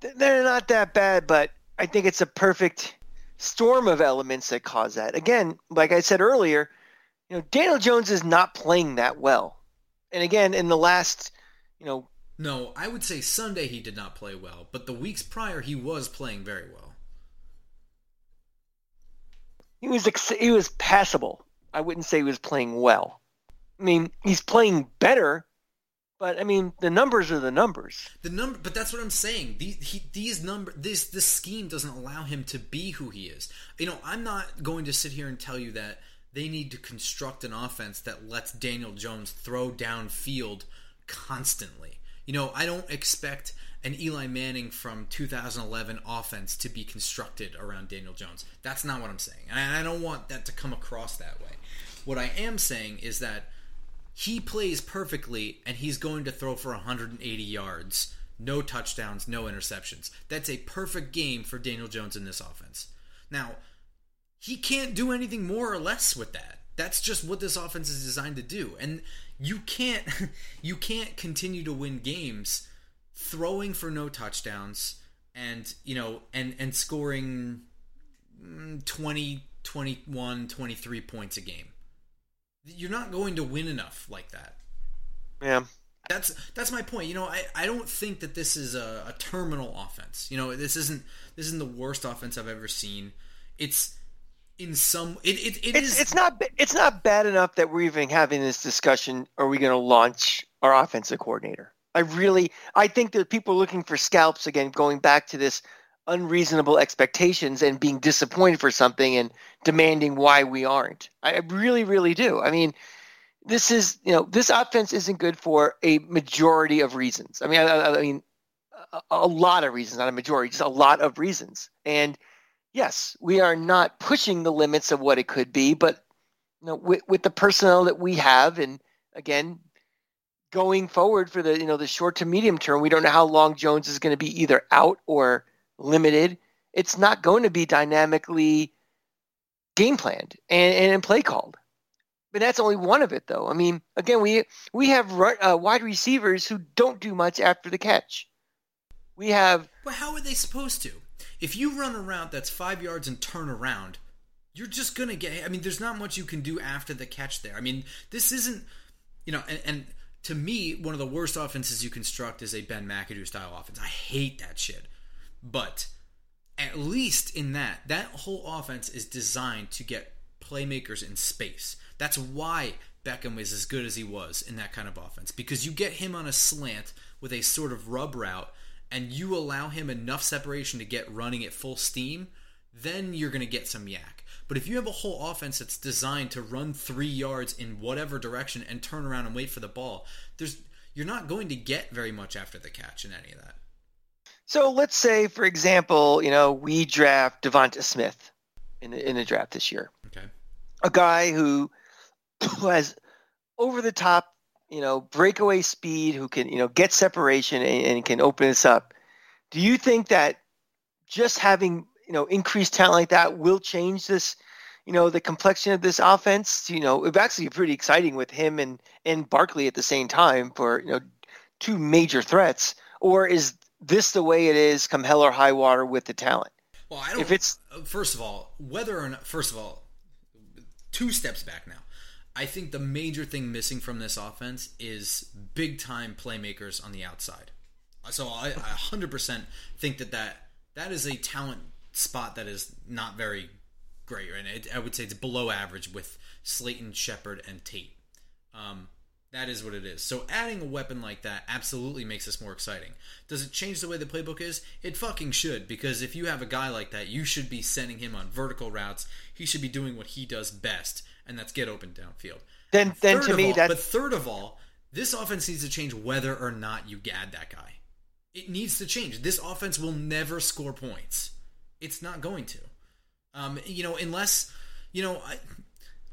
They're not that bad, but I think it's a perfect storm of elements that cause that. Again, like I said earlier, you know, Daniel Jones is not playing that well. And again, in the last, you know, no, I would say Sunday he did not play well, but the weeks prior he was playing very well. He was he was passable. I wouldn't say he was playing well. I mean, he's playing better, but I mean, the numbers are the numbers. The number, but that's what I'm saying. These, he, these number, this this scheme doesn't allow him to be who he is. You know, I'm not going to sit here and tell you that they need to construct an offense that lets Daniel Jones throw downfield constantly. You know, I don't expect an Eli Manning from 2011 offense to be constructed around Daniel Jones. That's not what I'm saying. And I don't want that to come across that way. What I am saying is that he plays perfectly and he's going to throw for 180 yards, no touchdowns, no interceptions. That's a perfect game for Daniel Jones in this offense. Now, he can't do anything more or less with that. That's just what this offense is designed to do. And you can't you can't continue to win games throwing for no touchdowns and, you know, and and scoring mm, 20 21 23 points a game you're not going to win enough like that. Yeah. That's that's my point. You know, I, I don't think that this is a, a terminal offense. You know, this isn't this isn't the worst offense I've ever seen. It's in some it, it, it it's, is, it's not it's not bad enough that we're even having this discussion are we going to launch our offensive coordinator i really i think that people are looking for scalps again going back to this unreasonable expectations and being disappointed for something and demanding why we aren't. I really, really do. I mean, this is you know this offense isn't good for a majority of reasons. I mean, I, I mean a, a lot of reasons, not a majority, just a lot of reasons. And yes, we are not pushing the limits of what it could be, but you know, with, with the personnel that we have, and again, going forward for the you know the short to medium term, we don't know how long Jones is going to be either out or limited, it's not going to be dynamically game planned and, and play called. But that's only one of it, though. I mean, again, we we have uh, wide receivers who don't do much after the catch. We have. But how are they supposed to? If you run a route that's five yards and turn around, you're just gonna get. I mean, there's not much you can do after the catch there. I mean, this isn't, you know, and, and to me, one of the worst offenses you construct is a Ben McAdoo style offense. I hate that shit. But at least in that, that whole offense is designed to get playmakers in space. That's why Beckham is as good as he was in that kind of offense because you get him on a slant with a sort of rub route and you allow him enough separation to get running at full steam, then you're going to get some YAC. But if you have a whole offense that's designed to run three yards in whatever direction and turn around and wait for the ball, there's you're not going to get very much after the catch in any of that. So let's say, for example, you know, we draft Devonta Smith in the, in the draft this year. Okay. A guy who, who has over the top, you know, breakaway speed, who can, you know, get separation and, and can open us up. Do you think that just having, you know, increased talent like that will change this, you know, the complexion of this offense? You know, it's actually pretty exciting with him and, and Barkley at the same time for, you know, two major threats. Or is this the way it is come hell or high water with the talent? Well, I don't. If it's uh, first of all, whether or not, first of all, two steps back now. I think the major thing missing from this offense is big time playmakers on the outside. So I, I 100% think that, that that is a talent spot that is not very great, and it, I would say it's below average with Slayton, Shepard, and Tate. Um, that is what it is. So adding a weapon like that absolutely makes this more exciting. Does it change the way the playbook is? It fucking should, because if you have a guy like that, you should be sending him on vertical routes. He should be doing what he does best, and that's get open downfield. Then, then Third to me, all, that but third of all, this offense needs to change whether or not you add that guy. It needs to change. This offense will never score points. It's not going to. Um, you know, unless you know, I,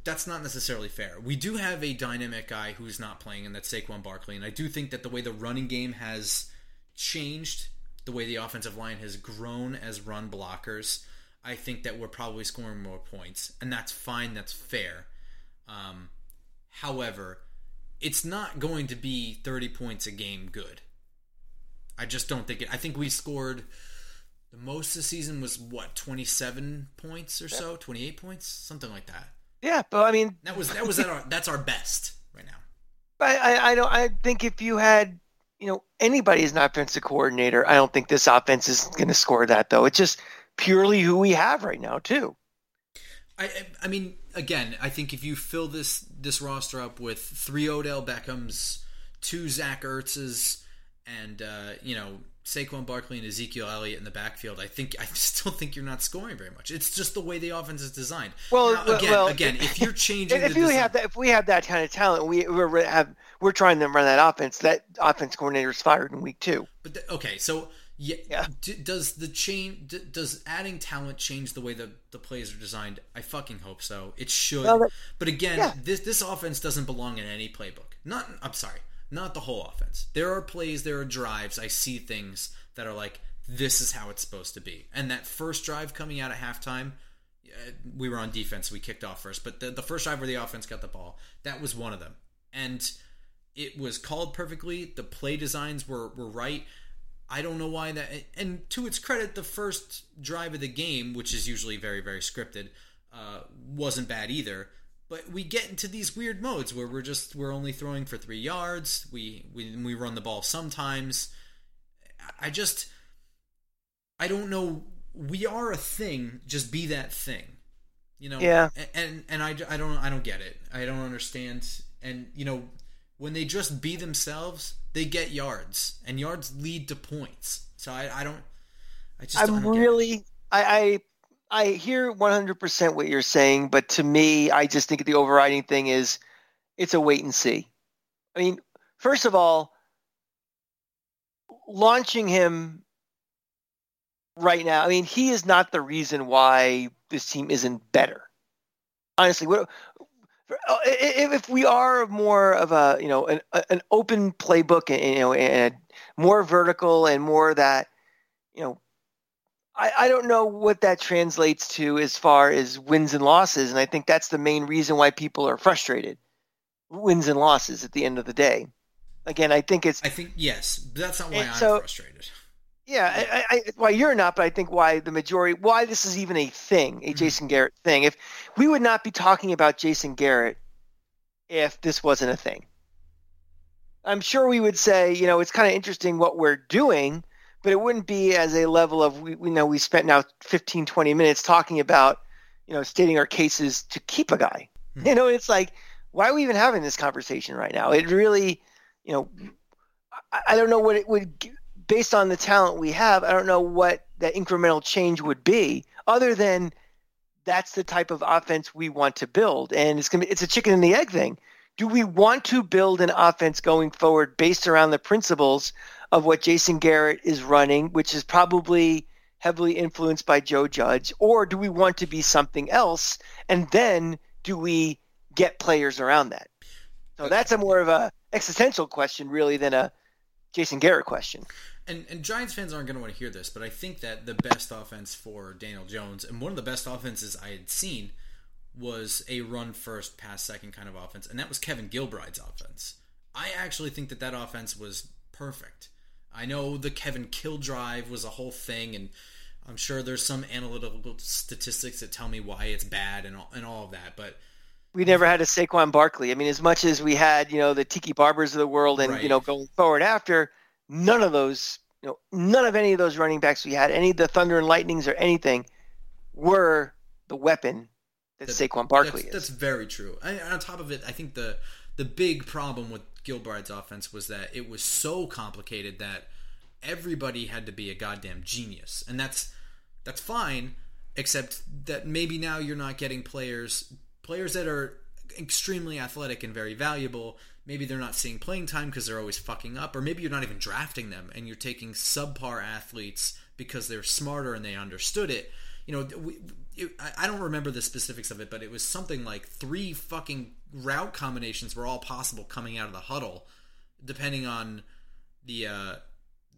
that's not necessarily fair. We do have a dynamic guy who's not playing, and that's Saquon Barkley. And I do think that the way the running game has changed, the way the offensive line has grown as run blockers, I think that we're probably scoring more points, and that's fine. That's fair. Um, however, it's not going to be 30 points a game good. I just don't think it. I think we scored the most this season was what 27 points or so, 28 points, something like that. yeah, but I mean, That was that was at our that's our best right now. I, I, I don't. I think if you had, you know, anybody as an offensive coordinator, I don't think this offense is going to score that though. It's just purely who we have right now too. I I- mean, again, I think if you fill this this roster up with three Odell Beckhams, two Zach Ertzes, and uh, you know Saquon Barkley and Ezekiel Elliott in the backfield, I think I still think you're not scoring very much. It's just the way the offense is designed. Well, Now, again, well, again, if you're changing, If the you design- have that, if we have that kind of talent, we we're have we're trying to run that offense. That offense coordinator is fired in week two. But the, okay, so yeah, Yeah. D- does the chain d- does adding talent change the way the the plays are designed? I fucking hope so. It should. Well, that- but again, yeah. this this offense doesn't belong in any playbook. Not I'm sorry, not the whole offense. There are plays, there are drives. I see things that are like this is how it's supposed to be. And that first drive coming out at halftime, we were on defense. We kicked off first, but the the first drive where the offense got the ball, that was one of them. And it was called perfectly. The play designs were, were right. I don't know why that. And to its credit, the first drive of the game, which is usually very very scripted, uh, wasn't bad either. But we get into these weird modes where we're just we're only throwing for three yards. We we we run the ball sometimes. I just I don't know. We are a thing. Just be that thing. You know. Yeah. And and I, I don't I don't get it. I don't understand. And you know when they just be themselves, they get yards, and yards lead to points. So I I don't. I just I'm don't really I, I I hear 100% what you're saying, but to me, I just think the overriding thing is it's a wait and see. I mean, first of all, launching him right now, I mean, he is not the reason why this team isn't better. Honestly, what if if we are more of a you know an an open playbook and you know and more vertical and more that you know I, I don't know what that translates to as far as wins and losses, and I think that's the main reason why people are frustrated. Wins and losses at the end of the day. Again, I think it's I think yes, that's not why I'm so- frustrated. yeah. I, I, why you're not, but I think why the majority, why this is even a thing, a Mhm. Jason Garrett thing. If we would not be talking about Jason Garrett if this wasn't a thing. I'm sure we would say, you know, it's kind of interesting what we're doing, but it wouldn't be as a level of we, we know we spent now 15, 20 minutes talking about, you know, stating our cases to keep a guy. Mhm. You know, it's like, why are we even having this conversation right now? It really, you know, I, I don't know what it would based on the talent we have, I don't know what that incremental change would be, other than that's the type of offense we want to build, and it's gonna be, it's a chicken and the egg thing. Do we want to build an offense going forward based around the principles of what Jason Garrett is running, which is probably heavily influenced by Joe Judge, or do we want to be something else? And then do we get players around that? So that's a more of a existential question, really, than a Jason Garrett question. And, and Giants fans aren't going to want to hear this, but I think that the best offense for Daniel Jones, and one of the best offenses I had seen, was a run first, pass second kind of offense, and that was Kevin Gilbride's offense. I actually think that that offense was perfect. I know the Kevin Kill drive was a whole thing, and I'm sure there's some analytical statistics that tell me why it's bad and all, and all of that, but we never had a Saquon Barkley. I mean, as much as we had, you know, the Tiki Barbers of the world, and Right. you know, going forward after, none of those, you know, none of any of those running backs we had, any of the Thunder and Lightnings or anything, were the weapon that, That- Saquon Barkley that's, is. That's very true. And on top of it, I think the the big problem with Gilbride's offense was that it was so complicated that everybody had to be a goddamn genius, and that's that's fine, except that maybe now you're not getting players players that are extremely athletic and very valuable. Maybe they're not seeing playing time because they're always fucking up, or maybe you're not even drafting them and you're taking subpar athletes because they're smarter and they understood it. You know, we, it, I- I don't remember the specifics of it, but it was something like three fucking route combinations were all possible coming out of the huddle, depending on the uh,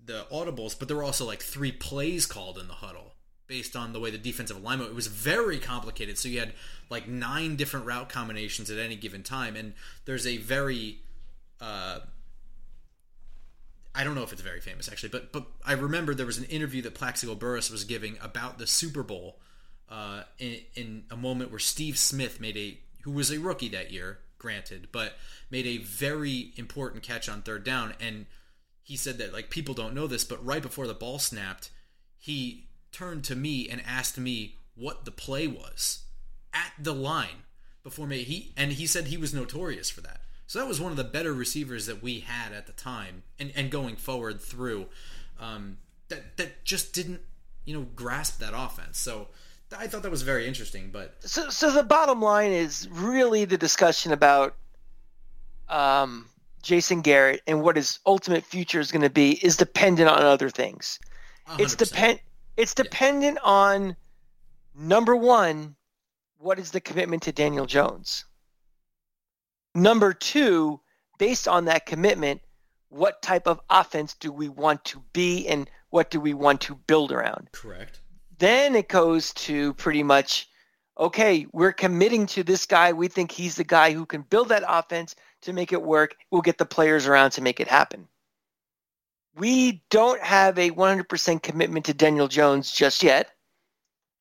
the audibles. But there were also like three plays called in the huddle based on the way the defensive alignment. It was very complicated. So you had like nine different route combinations at any given time, and there's a very uh, I don't know if it's very famous actually, but but I remember there was an interview that Plaxico Burress was giving about the Super Bowl uh, in, in a moment where Steve Smith made a who was a rookie that year, granted, but made a very important catch on third down, and he said that like people don't know this, but right before the ball snapped, he turned to me and asked me what the play was at the line before me. He and he said he was notorious for that. So that was one of the better receivers that we had at the time, and and going forward through, um, that that just didn't you know grasp that offense. So I thought that was very interesting. But So, so the bottom line is really the discussion about um, Jason Garrett and what his ultimate future is going to be is dependent on other things. It's 100%. depend. It's dependent on number one, what is the commitment to Daniel Jones? Number two, based on that commitment, what type of offense do we want to be and what do we want to build around? correct. Then it goes to pretty much, okay, we're committing to this guy. We think he's the guy who can build that offense to make it work. We'll get the players around to make it happen. We don't have a 100% commitment to Daniel Jones just yet.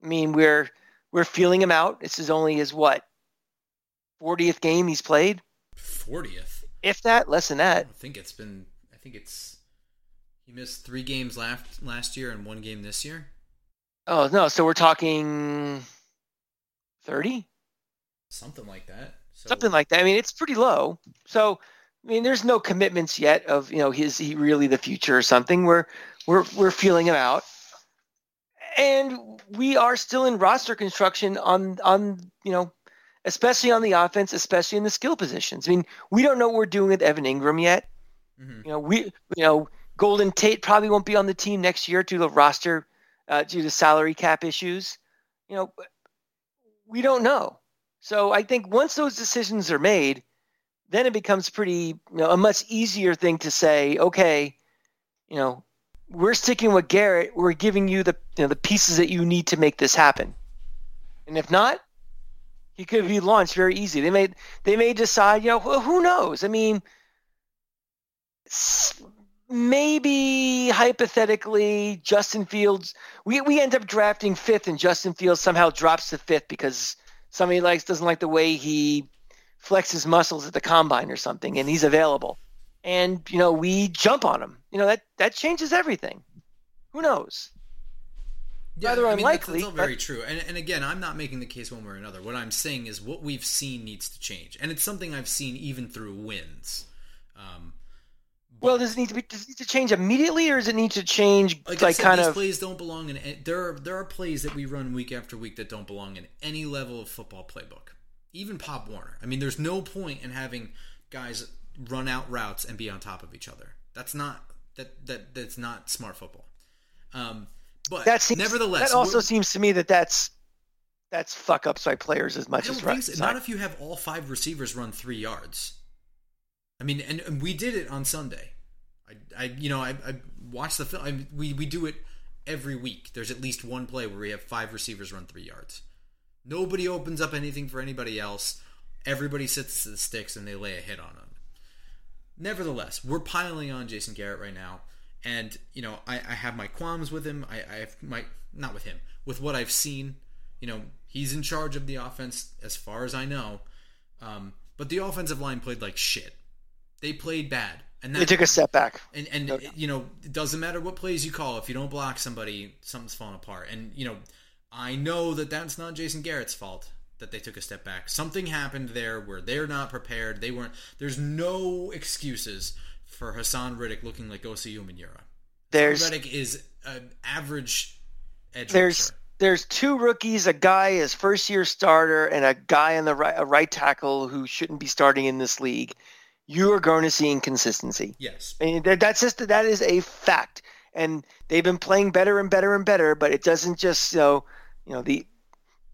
I mean, we're we're feeling him out. This is only his what 40th game he's played, Fortieth. if that, less than that. don't think it's been. I think it's. He missed three games last last year and one game this year. Oh no, so we're talking 30. Something like that. So, something like that. I mean, it's pretty low. So, I mean, there's no commitments yet of you know is he really the future or something. We're we're we're feeling him out, and we are still in roster construction on on you know, especially on the offense, especially in the skill positions. I mean, we don't know what we're doing with Evan Engram yet. Mhm. You know, we you know Golden Tate probably won't be on the team next year due to the roster uh, due to salary cap issues. You know, we don't know. So I think once those decisions are made, then it becomes pretty you know, a much easier thing to say, okay, you know, we're sticking with Garrett. We're giving you the you know, the pieces that you need to make this happen. And if not, he could be launched very easy. They may they may decide, you know, who knows? I mean, maybe hypothetically, Justin Fields. We we end up drafting fifth, and Justin Fields somehow drops to fifth because somebody likes doesn't like the way he flexes muscles at the combine or something, and he's available. And you know, we jump on him. You know that that changes everything. Who knows? rather I mean, that's- unlikely, That's, all but- very true. And, and again, I'm not making the case one way or another. What I'm saying is what we've seen needs to change, and it's something I've seen even through wins. Um, Well, does it need to be? Does it need to change immediately, or does it need to change like, like, kind these of? plays don't belong in. There are there are plays that we run week after week that don't belong in any level of football playbook. Even Pop Warner. I mean, there's no point in having guys run out routes and be on top of each other. That's not that that that's not smart football. Um, but That seems, nevertheless, that also seems to me that that's that's fuck ups by players as much as think right. so. Not if you have all five receivers run three yards. I mean, and, and we did it on Sunday. I, you know, I, I watched the film. I, we we do it every week. There's at least one play where we have five receivers run three yards. Nobody opens up anything for anybody else. Everybody sits to the sticks and they lay a hit on them. Nevertheless, we're piling on Jason Garrett right now, and you know, I, I have my qualms with him. I, I have my not with him, with what I've seen. You know, he's in charge of the offense as far as I know. Um, but the offensive line played like shit. They played bad, and they took a step back. and and Okay. you know, it doesn't matter what plays you call. If you don't block somebody, something's falling apart. And you know, I know that that's not Jason Garrett's fault that they took a step back. Something happened there where they're not prepared. They weren't. There's no excuses for Haason Reddick looking like Osi Umenyiora. There's Reddick is an average edge there's rusher. there's two rookies, a guy is first year starter, and a guy on the right a right tackle who shouldn't be starting in this league. You are going to see inconsistency. Yes. Mean, that's just that is a fact, and they've been playing better and better and better. But it doesn't just you know, you know the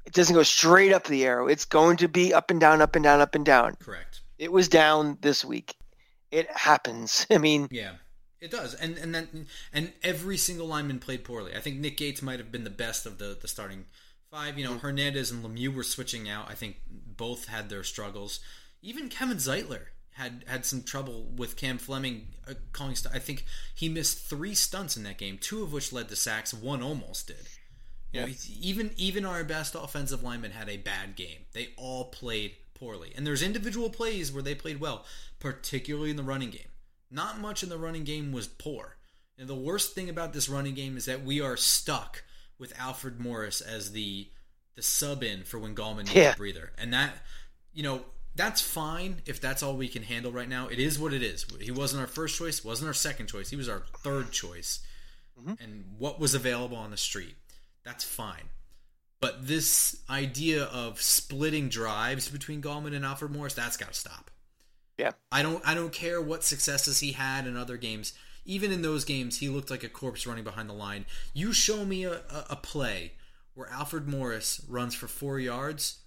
it doesn't go straight up the arrow. It's going to be up and down, up and down, up and down. Correct. It was down this week. It happens. I mean, Yeah, it does, and and then and every single lineman played poorly. I think Nick Gates might have been the best of the the starting five. You know, Hernandez and Lemieux were switching out. I think both had their struggles. Even Kevin Zeitler had had some trouble with Cam Fleming uh, calling. St- I think he missed three stunts in that game, two of which led to sacks. One almost did. You know, even even our best offensive linemen had a bad game. They all played poorly, and there's individual plays where they played well, particularly in the running game. Not much in the running game was poor. And the worst thing about this running game is that we are stuck with Alfred Morris as the the sub in for when Gallman needs Yeah. a breather, and that you know that's fine if that's all we can handle right now. It is what it is. He wasn't our first choice, wasn't our second choice. He was our third choice, mm-hmm. and what was available on the street. That's fine. But this idea of splitting drives between Gallman and Alfred Morris, that's got to stop. yeah. I don't I don't care what successes he had in other games. Even in those games, he looked like a corpse running behind the line. You show me a, a, a play where Alfred Morris runs for four yards,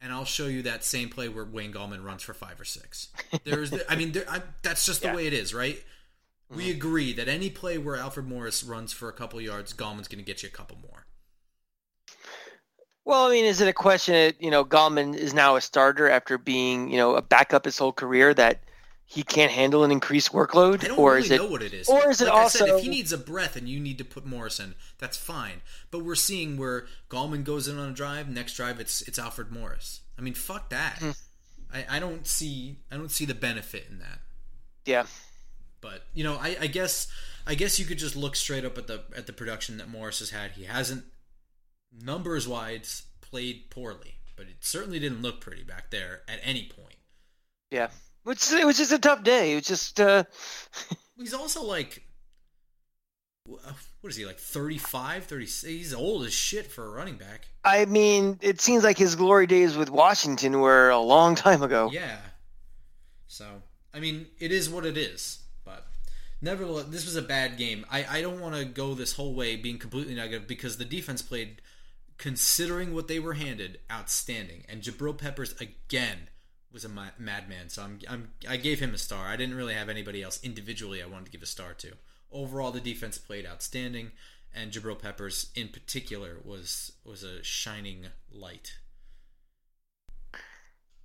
and I'll show you that same play where Wayne Gallman runs for five or six. There's, I mean, there, I, that's just the Yeah. way it is, right? We mm-hmm. agree that any play where Alfred Morris runs for a couple yards, Gallman's going to get you a couple more. Well, I mean, is it a question that you know Gallman is now a starter after being you know a backup his whole career that he can't handle an increased workload, or really is it? know what it is. or is it like I said, also- if he needs a breath and you need to put Morris in, that's fine. But we're seeing where Gallman goes in on a drive, next drive it's it's Alfred Morris. I mean, fuck that. Hmm. I, I don't see I don't see the benefit in that. Yeah, But you know, I, I guess I guess you could just look straight up at the at the production that Morris has had. He hasn't numbers wise played poorly, but it certainly didn't look pretty back there at any point. yeah. Which it was just a tough day. It was just uh, He's also like, what is he like 35, 36? He's old as shit for a running back. I mean, it seems like his glory days with Washington were a long time ago. Yeah. So I mean, it is what it is. But nevertheless, this was a bad game. I I don't want to go this whole way being completely negative because the defense played, considering what they were handed, outstanding. And Jabril Peppers again was a ma- madman. So I'm I'm I gave him a star. I didn't really have anybody else individually I wanted to give a star to. Overall, the defense played outstanding, and Jabril Peppers in particular was was a shining light.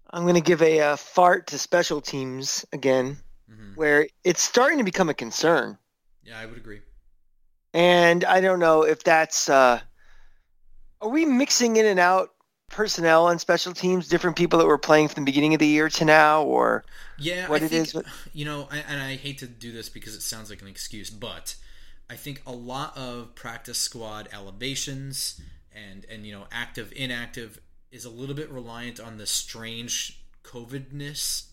I'm going to give a uh, fart to special teams again, hmm where it's starting to become a concern. Yeah, I would agree. And I don't know if that's uh are we mixing in and out personnel on special teams, different people that were playing from the beginning of the year to now or Yeah, what I it think, is, You know, I, and I hate to do this because it sounds like an excuse, but I think a lot of practice squad elevations and and you know active inactive is a little bit reliant on the strange COVIDness.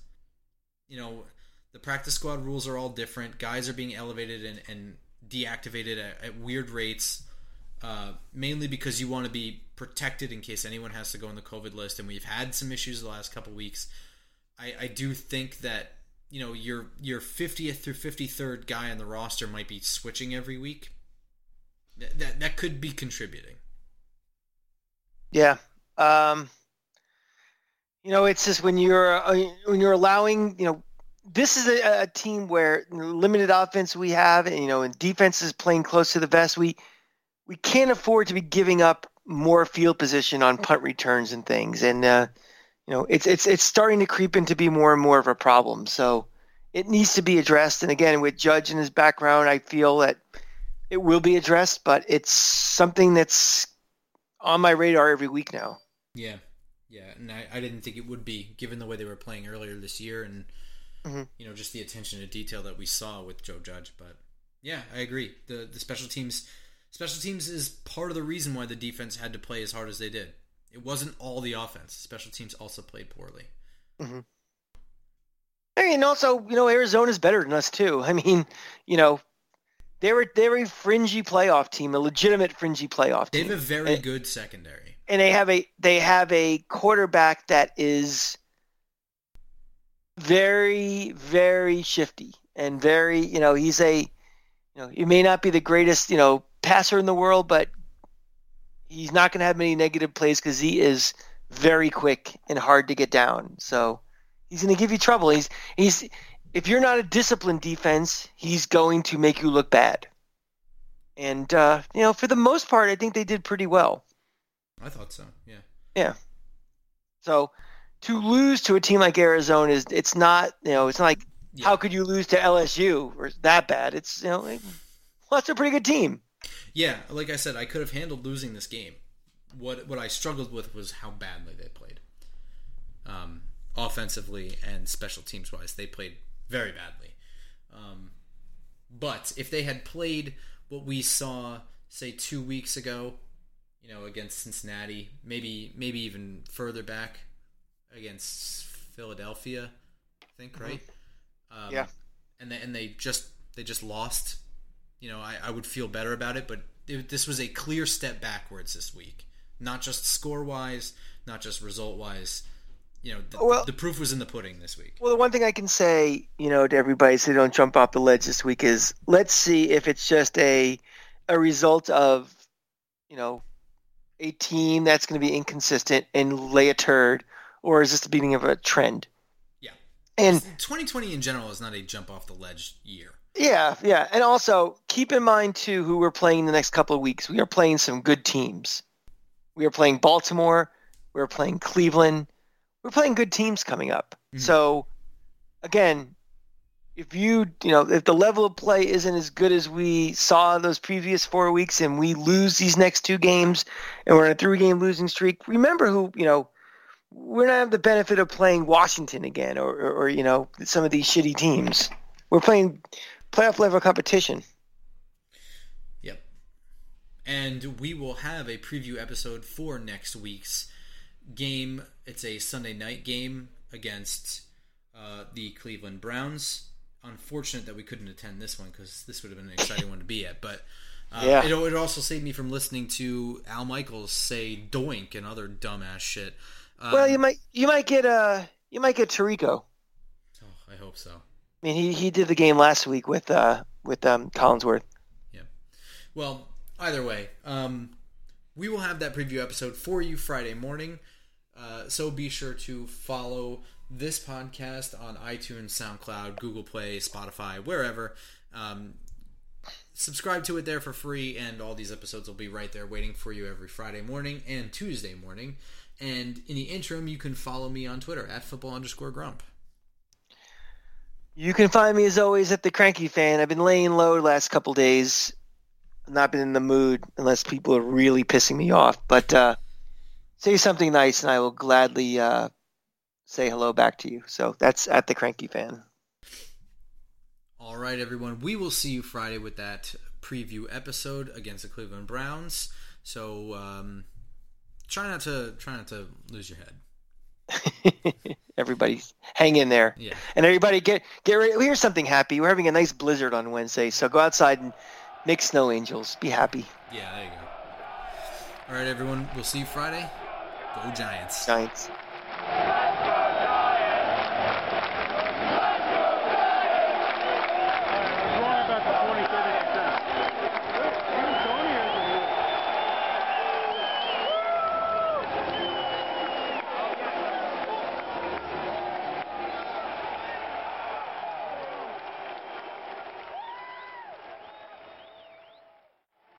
You know, the practice squad rules are all different. Guys are being elevated and, and deactivated at, at weird rates, uh, mainly because you want to be protected in case anyone has to go on the COVID list. And we've had some issues the last couple weeks. I, I do think that you know your your 50th through 53rd guy on the roster might be switching every week. That that, that could be contributing. Yeah. Um, you know, it's just when you're uh, when you're allowing, you know, this is a, a team where limited offense we have, and you know, and defense is playing close to the vest. We we can't afford to be giving up more field position on punt returns and things, and uh, you know, it's it's it's starting to creep into be more and more of a problem. So it needs to be addressed. And again, with Judge and his background, I feel that it will be addressed, but it's something that's on my radar every week now. Yeah, yeah, and I, I didn't think it would be given the way they were playing earlier this year, and mm-hmm. you know just the attention to detail that we saw with Joe Judge. But yeah, I agree. the The special teams special teams is part of the reason why the defense had to play as hard as they did. It wasn't all the offense. Special teams also played poorly. Mm-hmm. And also, you know, Arizona's better than us too. I mean, you know, they were they're a fringy playoff team, a legitimate fringy playoff team. They have a very and, good secondary, and they have a they have a quarterback that is very very shifty and very you know he's a you know he may not be the greatest you know passer in the world, but he's not going to have many negative plays because he is very quick and hard to get down. So he's going to give you trouble. He's he's if you're not a disciplined defense, he's going to make you look bad. And uh, you know, for the most part, I think they did pretty well. I thought so. Yeah. Yeah. So to lose to a team like Arizona is it's not you know it's not like yeah. how could you lose to LSU or that bad? It's you know like, well that's a pretty good team. Yeah, like I said, I could have handled losing this game. What what I struggled with was how badly they played. Um, offensively and special teams wise, they played very badly. Um, but if they had played what we saw, say two weeks ago, you know, against Cincinnati, maybe maybe even further back against Philadelphia, I think, mm-hmm. right? Um, yeah. And they, and they just they just lost. You know, I, I would feel better about it, but it, this was a clear step backwards this week. Not just score wise, not just result wise you know, the, well, the proof was in the pudding this week. Well, the one thing I can say, you know, to everybody so they don't jump off the ledge this week is let's see if it's just a a result of, you know, a team that's going to be inconsistent and lay a turd, or is this the beginning of a trend? Yeah. And 2020 in general is not a jump off the ledge year. Yeah, yeah. And also keep in mind too who we're playing the next couple of weeks. We are playing some good teams. We are playing Baltimore. We're playing Cleveland we're playing good teams coming up. Mm-hmm. So again, if you you know if the level of play isn't as good as we saw those previous four weeks, and we lose these next two games, and we're in a three-game losing streak, remember who you know we're not have the benefit of playing Washington again, or, or, or you know some of these shitty teams. We're playing playoff level competition. Yep, and we will have a preview episode for next week's game. It's a Sunday night game against uh, the Cleveland Browns. Unfortunate that we couldn't attend this one because this would have been an exciting one to be at. But uh, yeah. it, it also saved me from listening to Al Michaels say "doink" and other dumbass shit. Um, well, you might you might get uh you might get Tirico. Oh, I hope so. I mean, he, he did the game last week with uh with um Collinsworth. Yeah. Well, either way, um, we will have that preview episode for you Friday morning. Uh, so be sure to follow this podcast on iTunes, SoundCloud, Google Play, Spotify, wherever. Um, subscribe to it there for free, and all these episodes will be right there waiting for you every Friday morning and Tuesday morning. And in the interim, you can follow me on Twitter at football underscore grump. You can find me as always at the Cranky Fan. I've been laying low the last couple days. I've not been in the mood unless people are really pissing me off. But uh, say something nice, and I will gladly uh, say hello back to you. So that's at the Cranky Fan. All right, everyone. We will see you Friday with that preview episode against the Cleveland Browns. So um, try not to try not to lose your head. everybody hang in there. Yeah. And everybody get get ready. Here's something happy. We're having a nice blizzard on Wednesday, so go outside and make snow angels. Be happy, Yeah, there you go. All right, everyone. We'll see you Friday. Go Giants. Giants.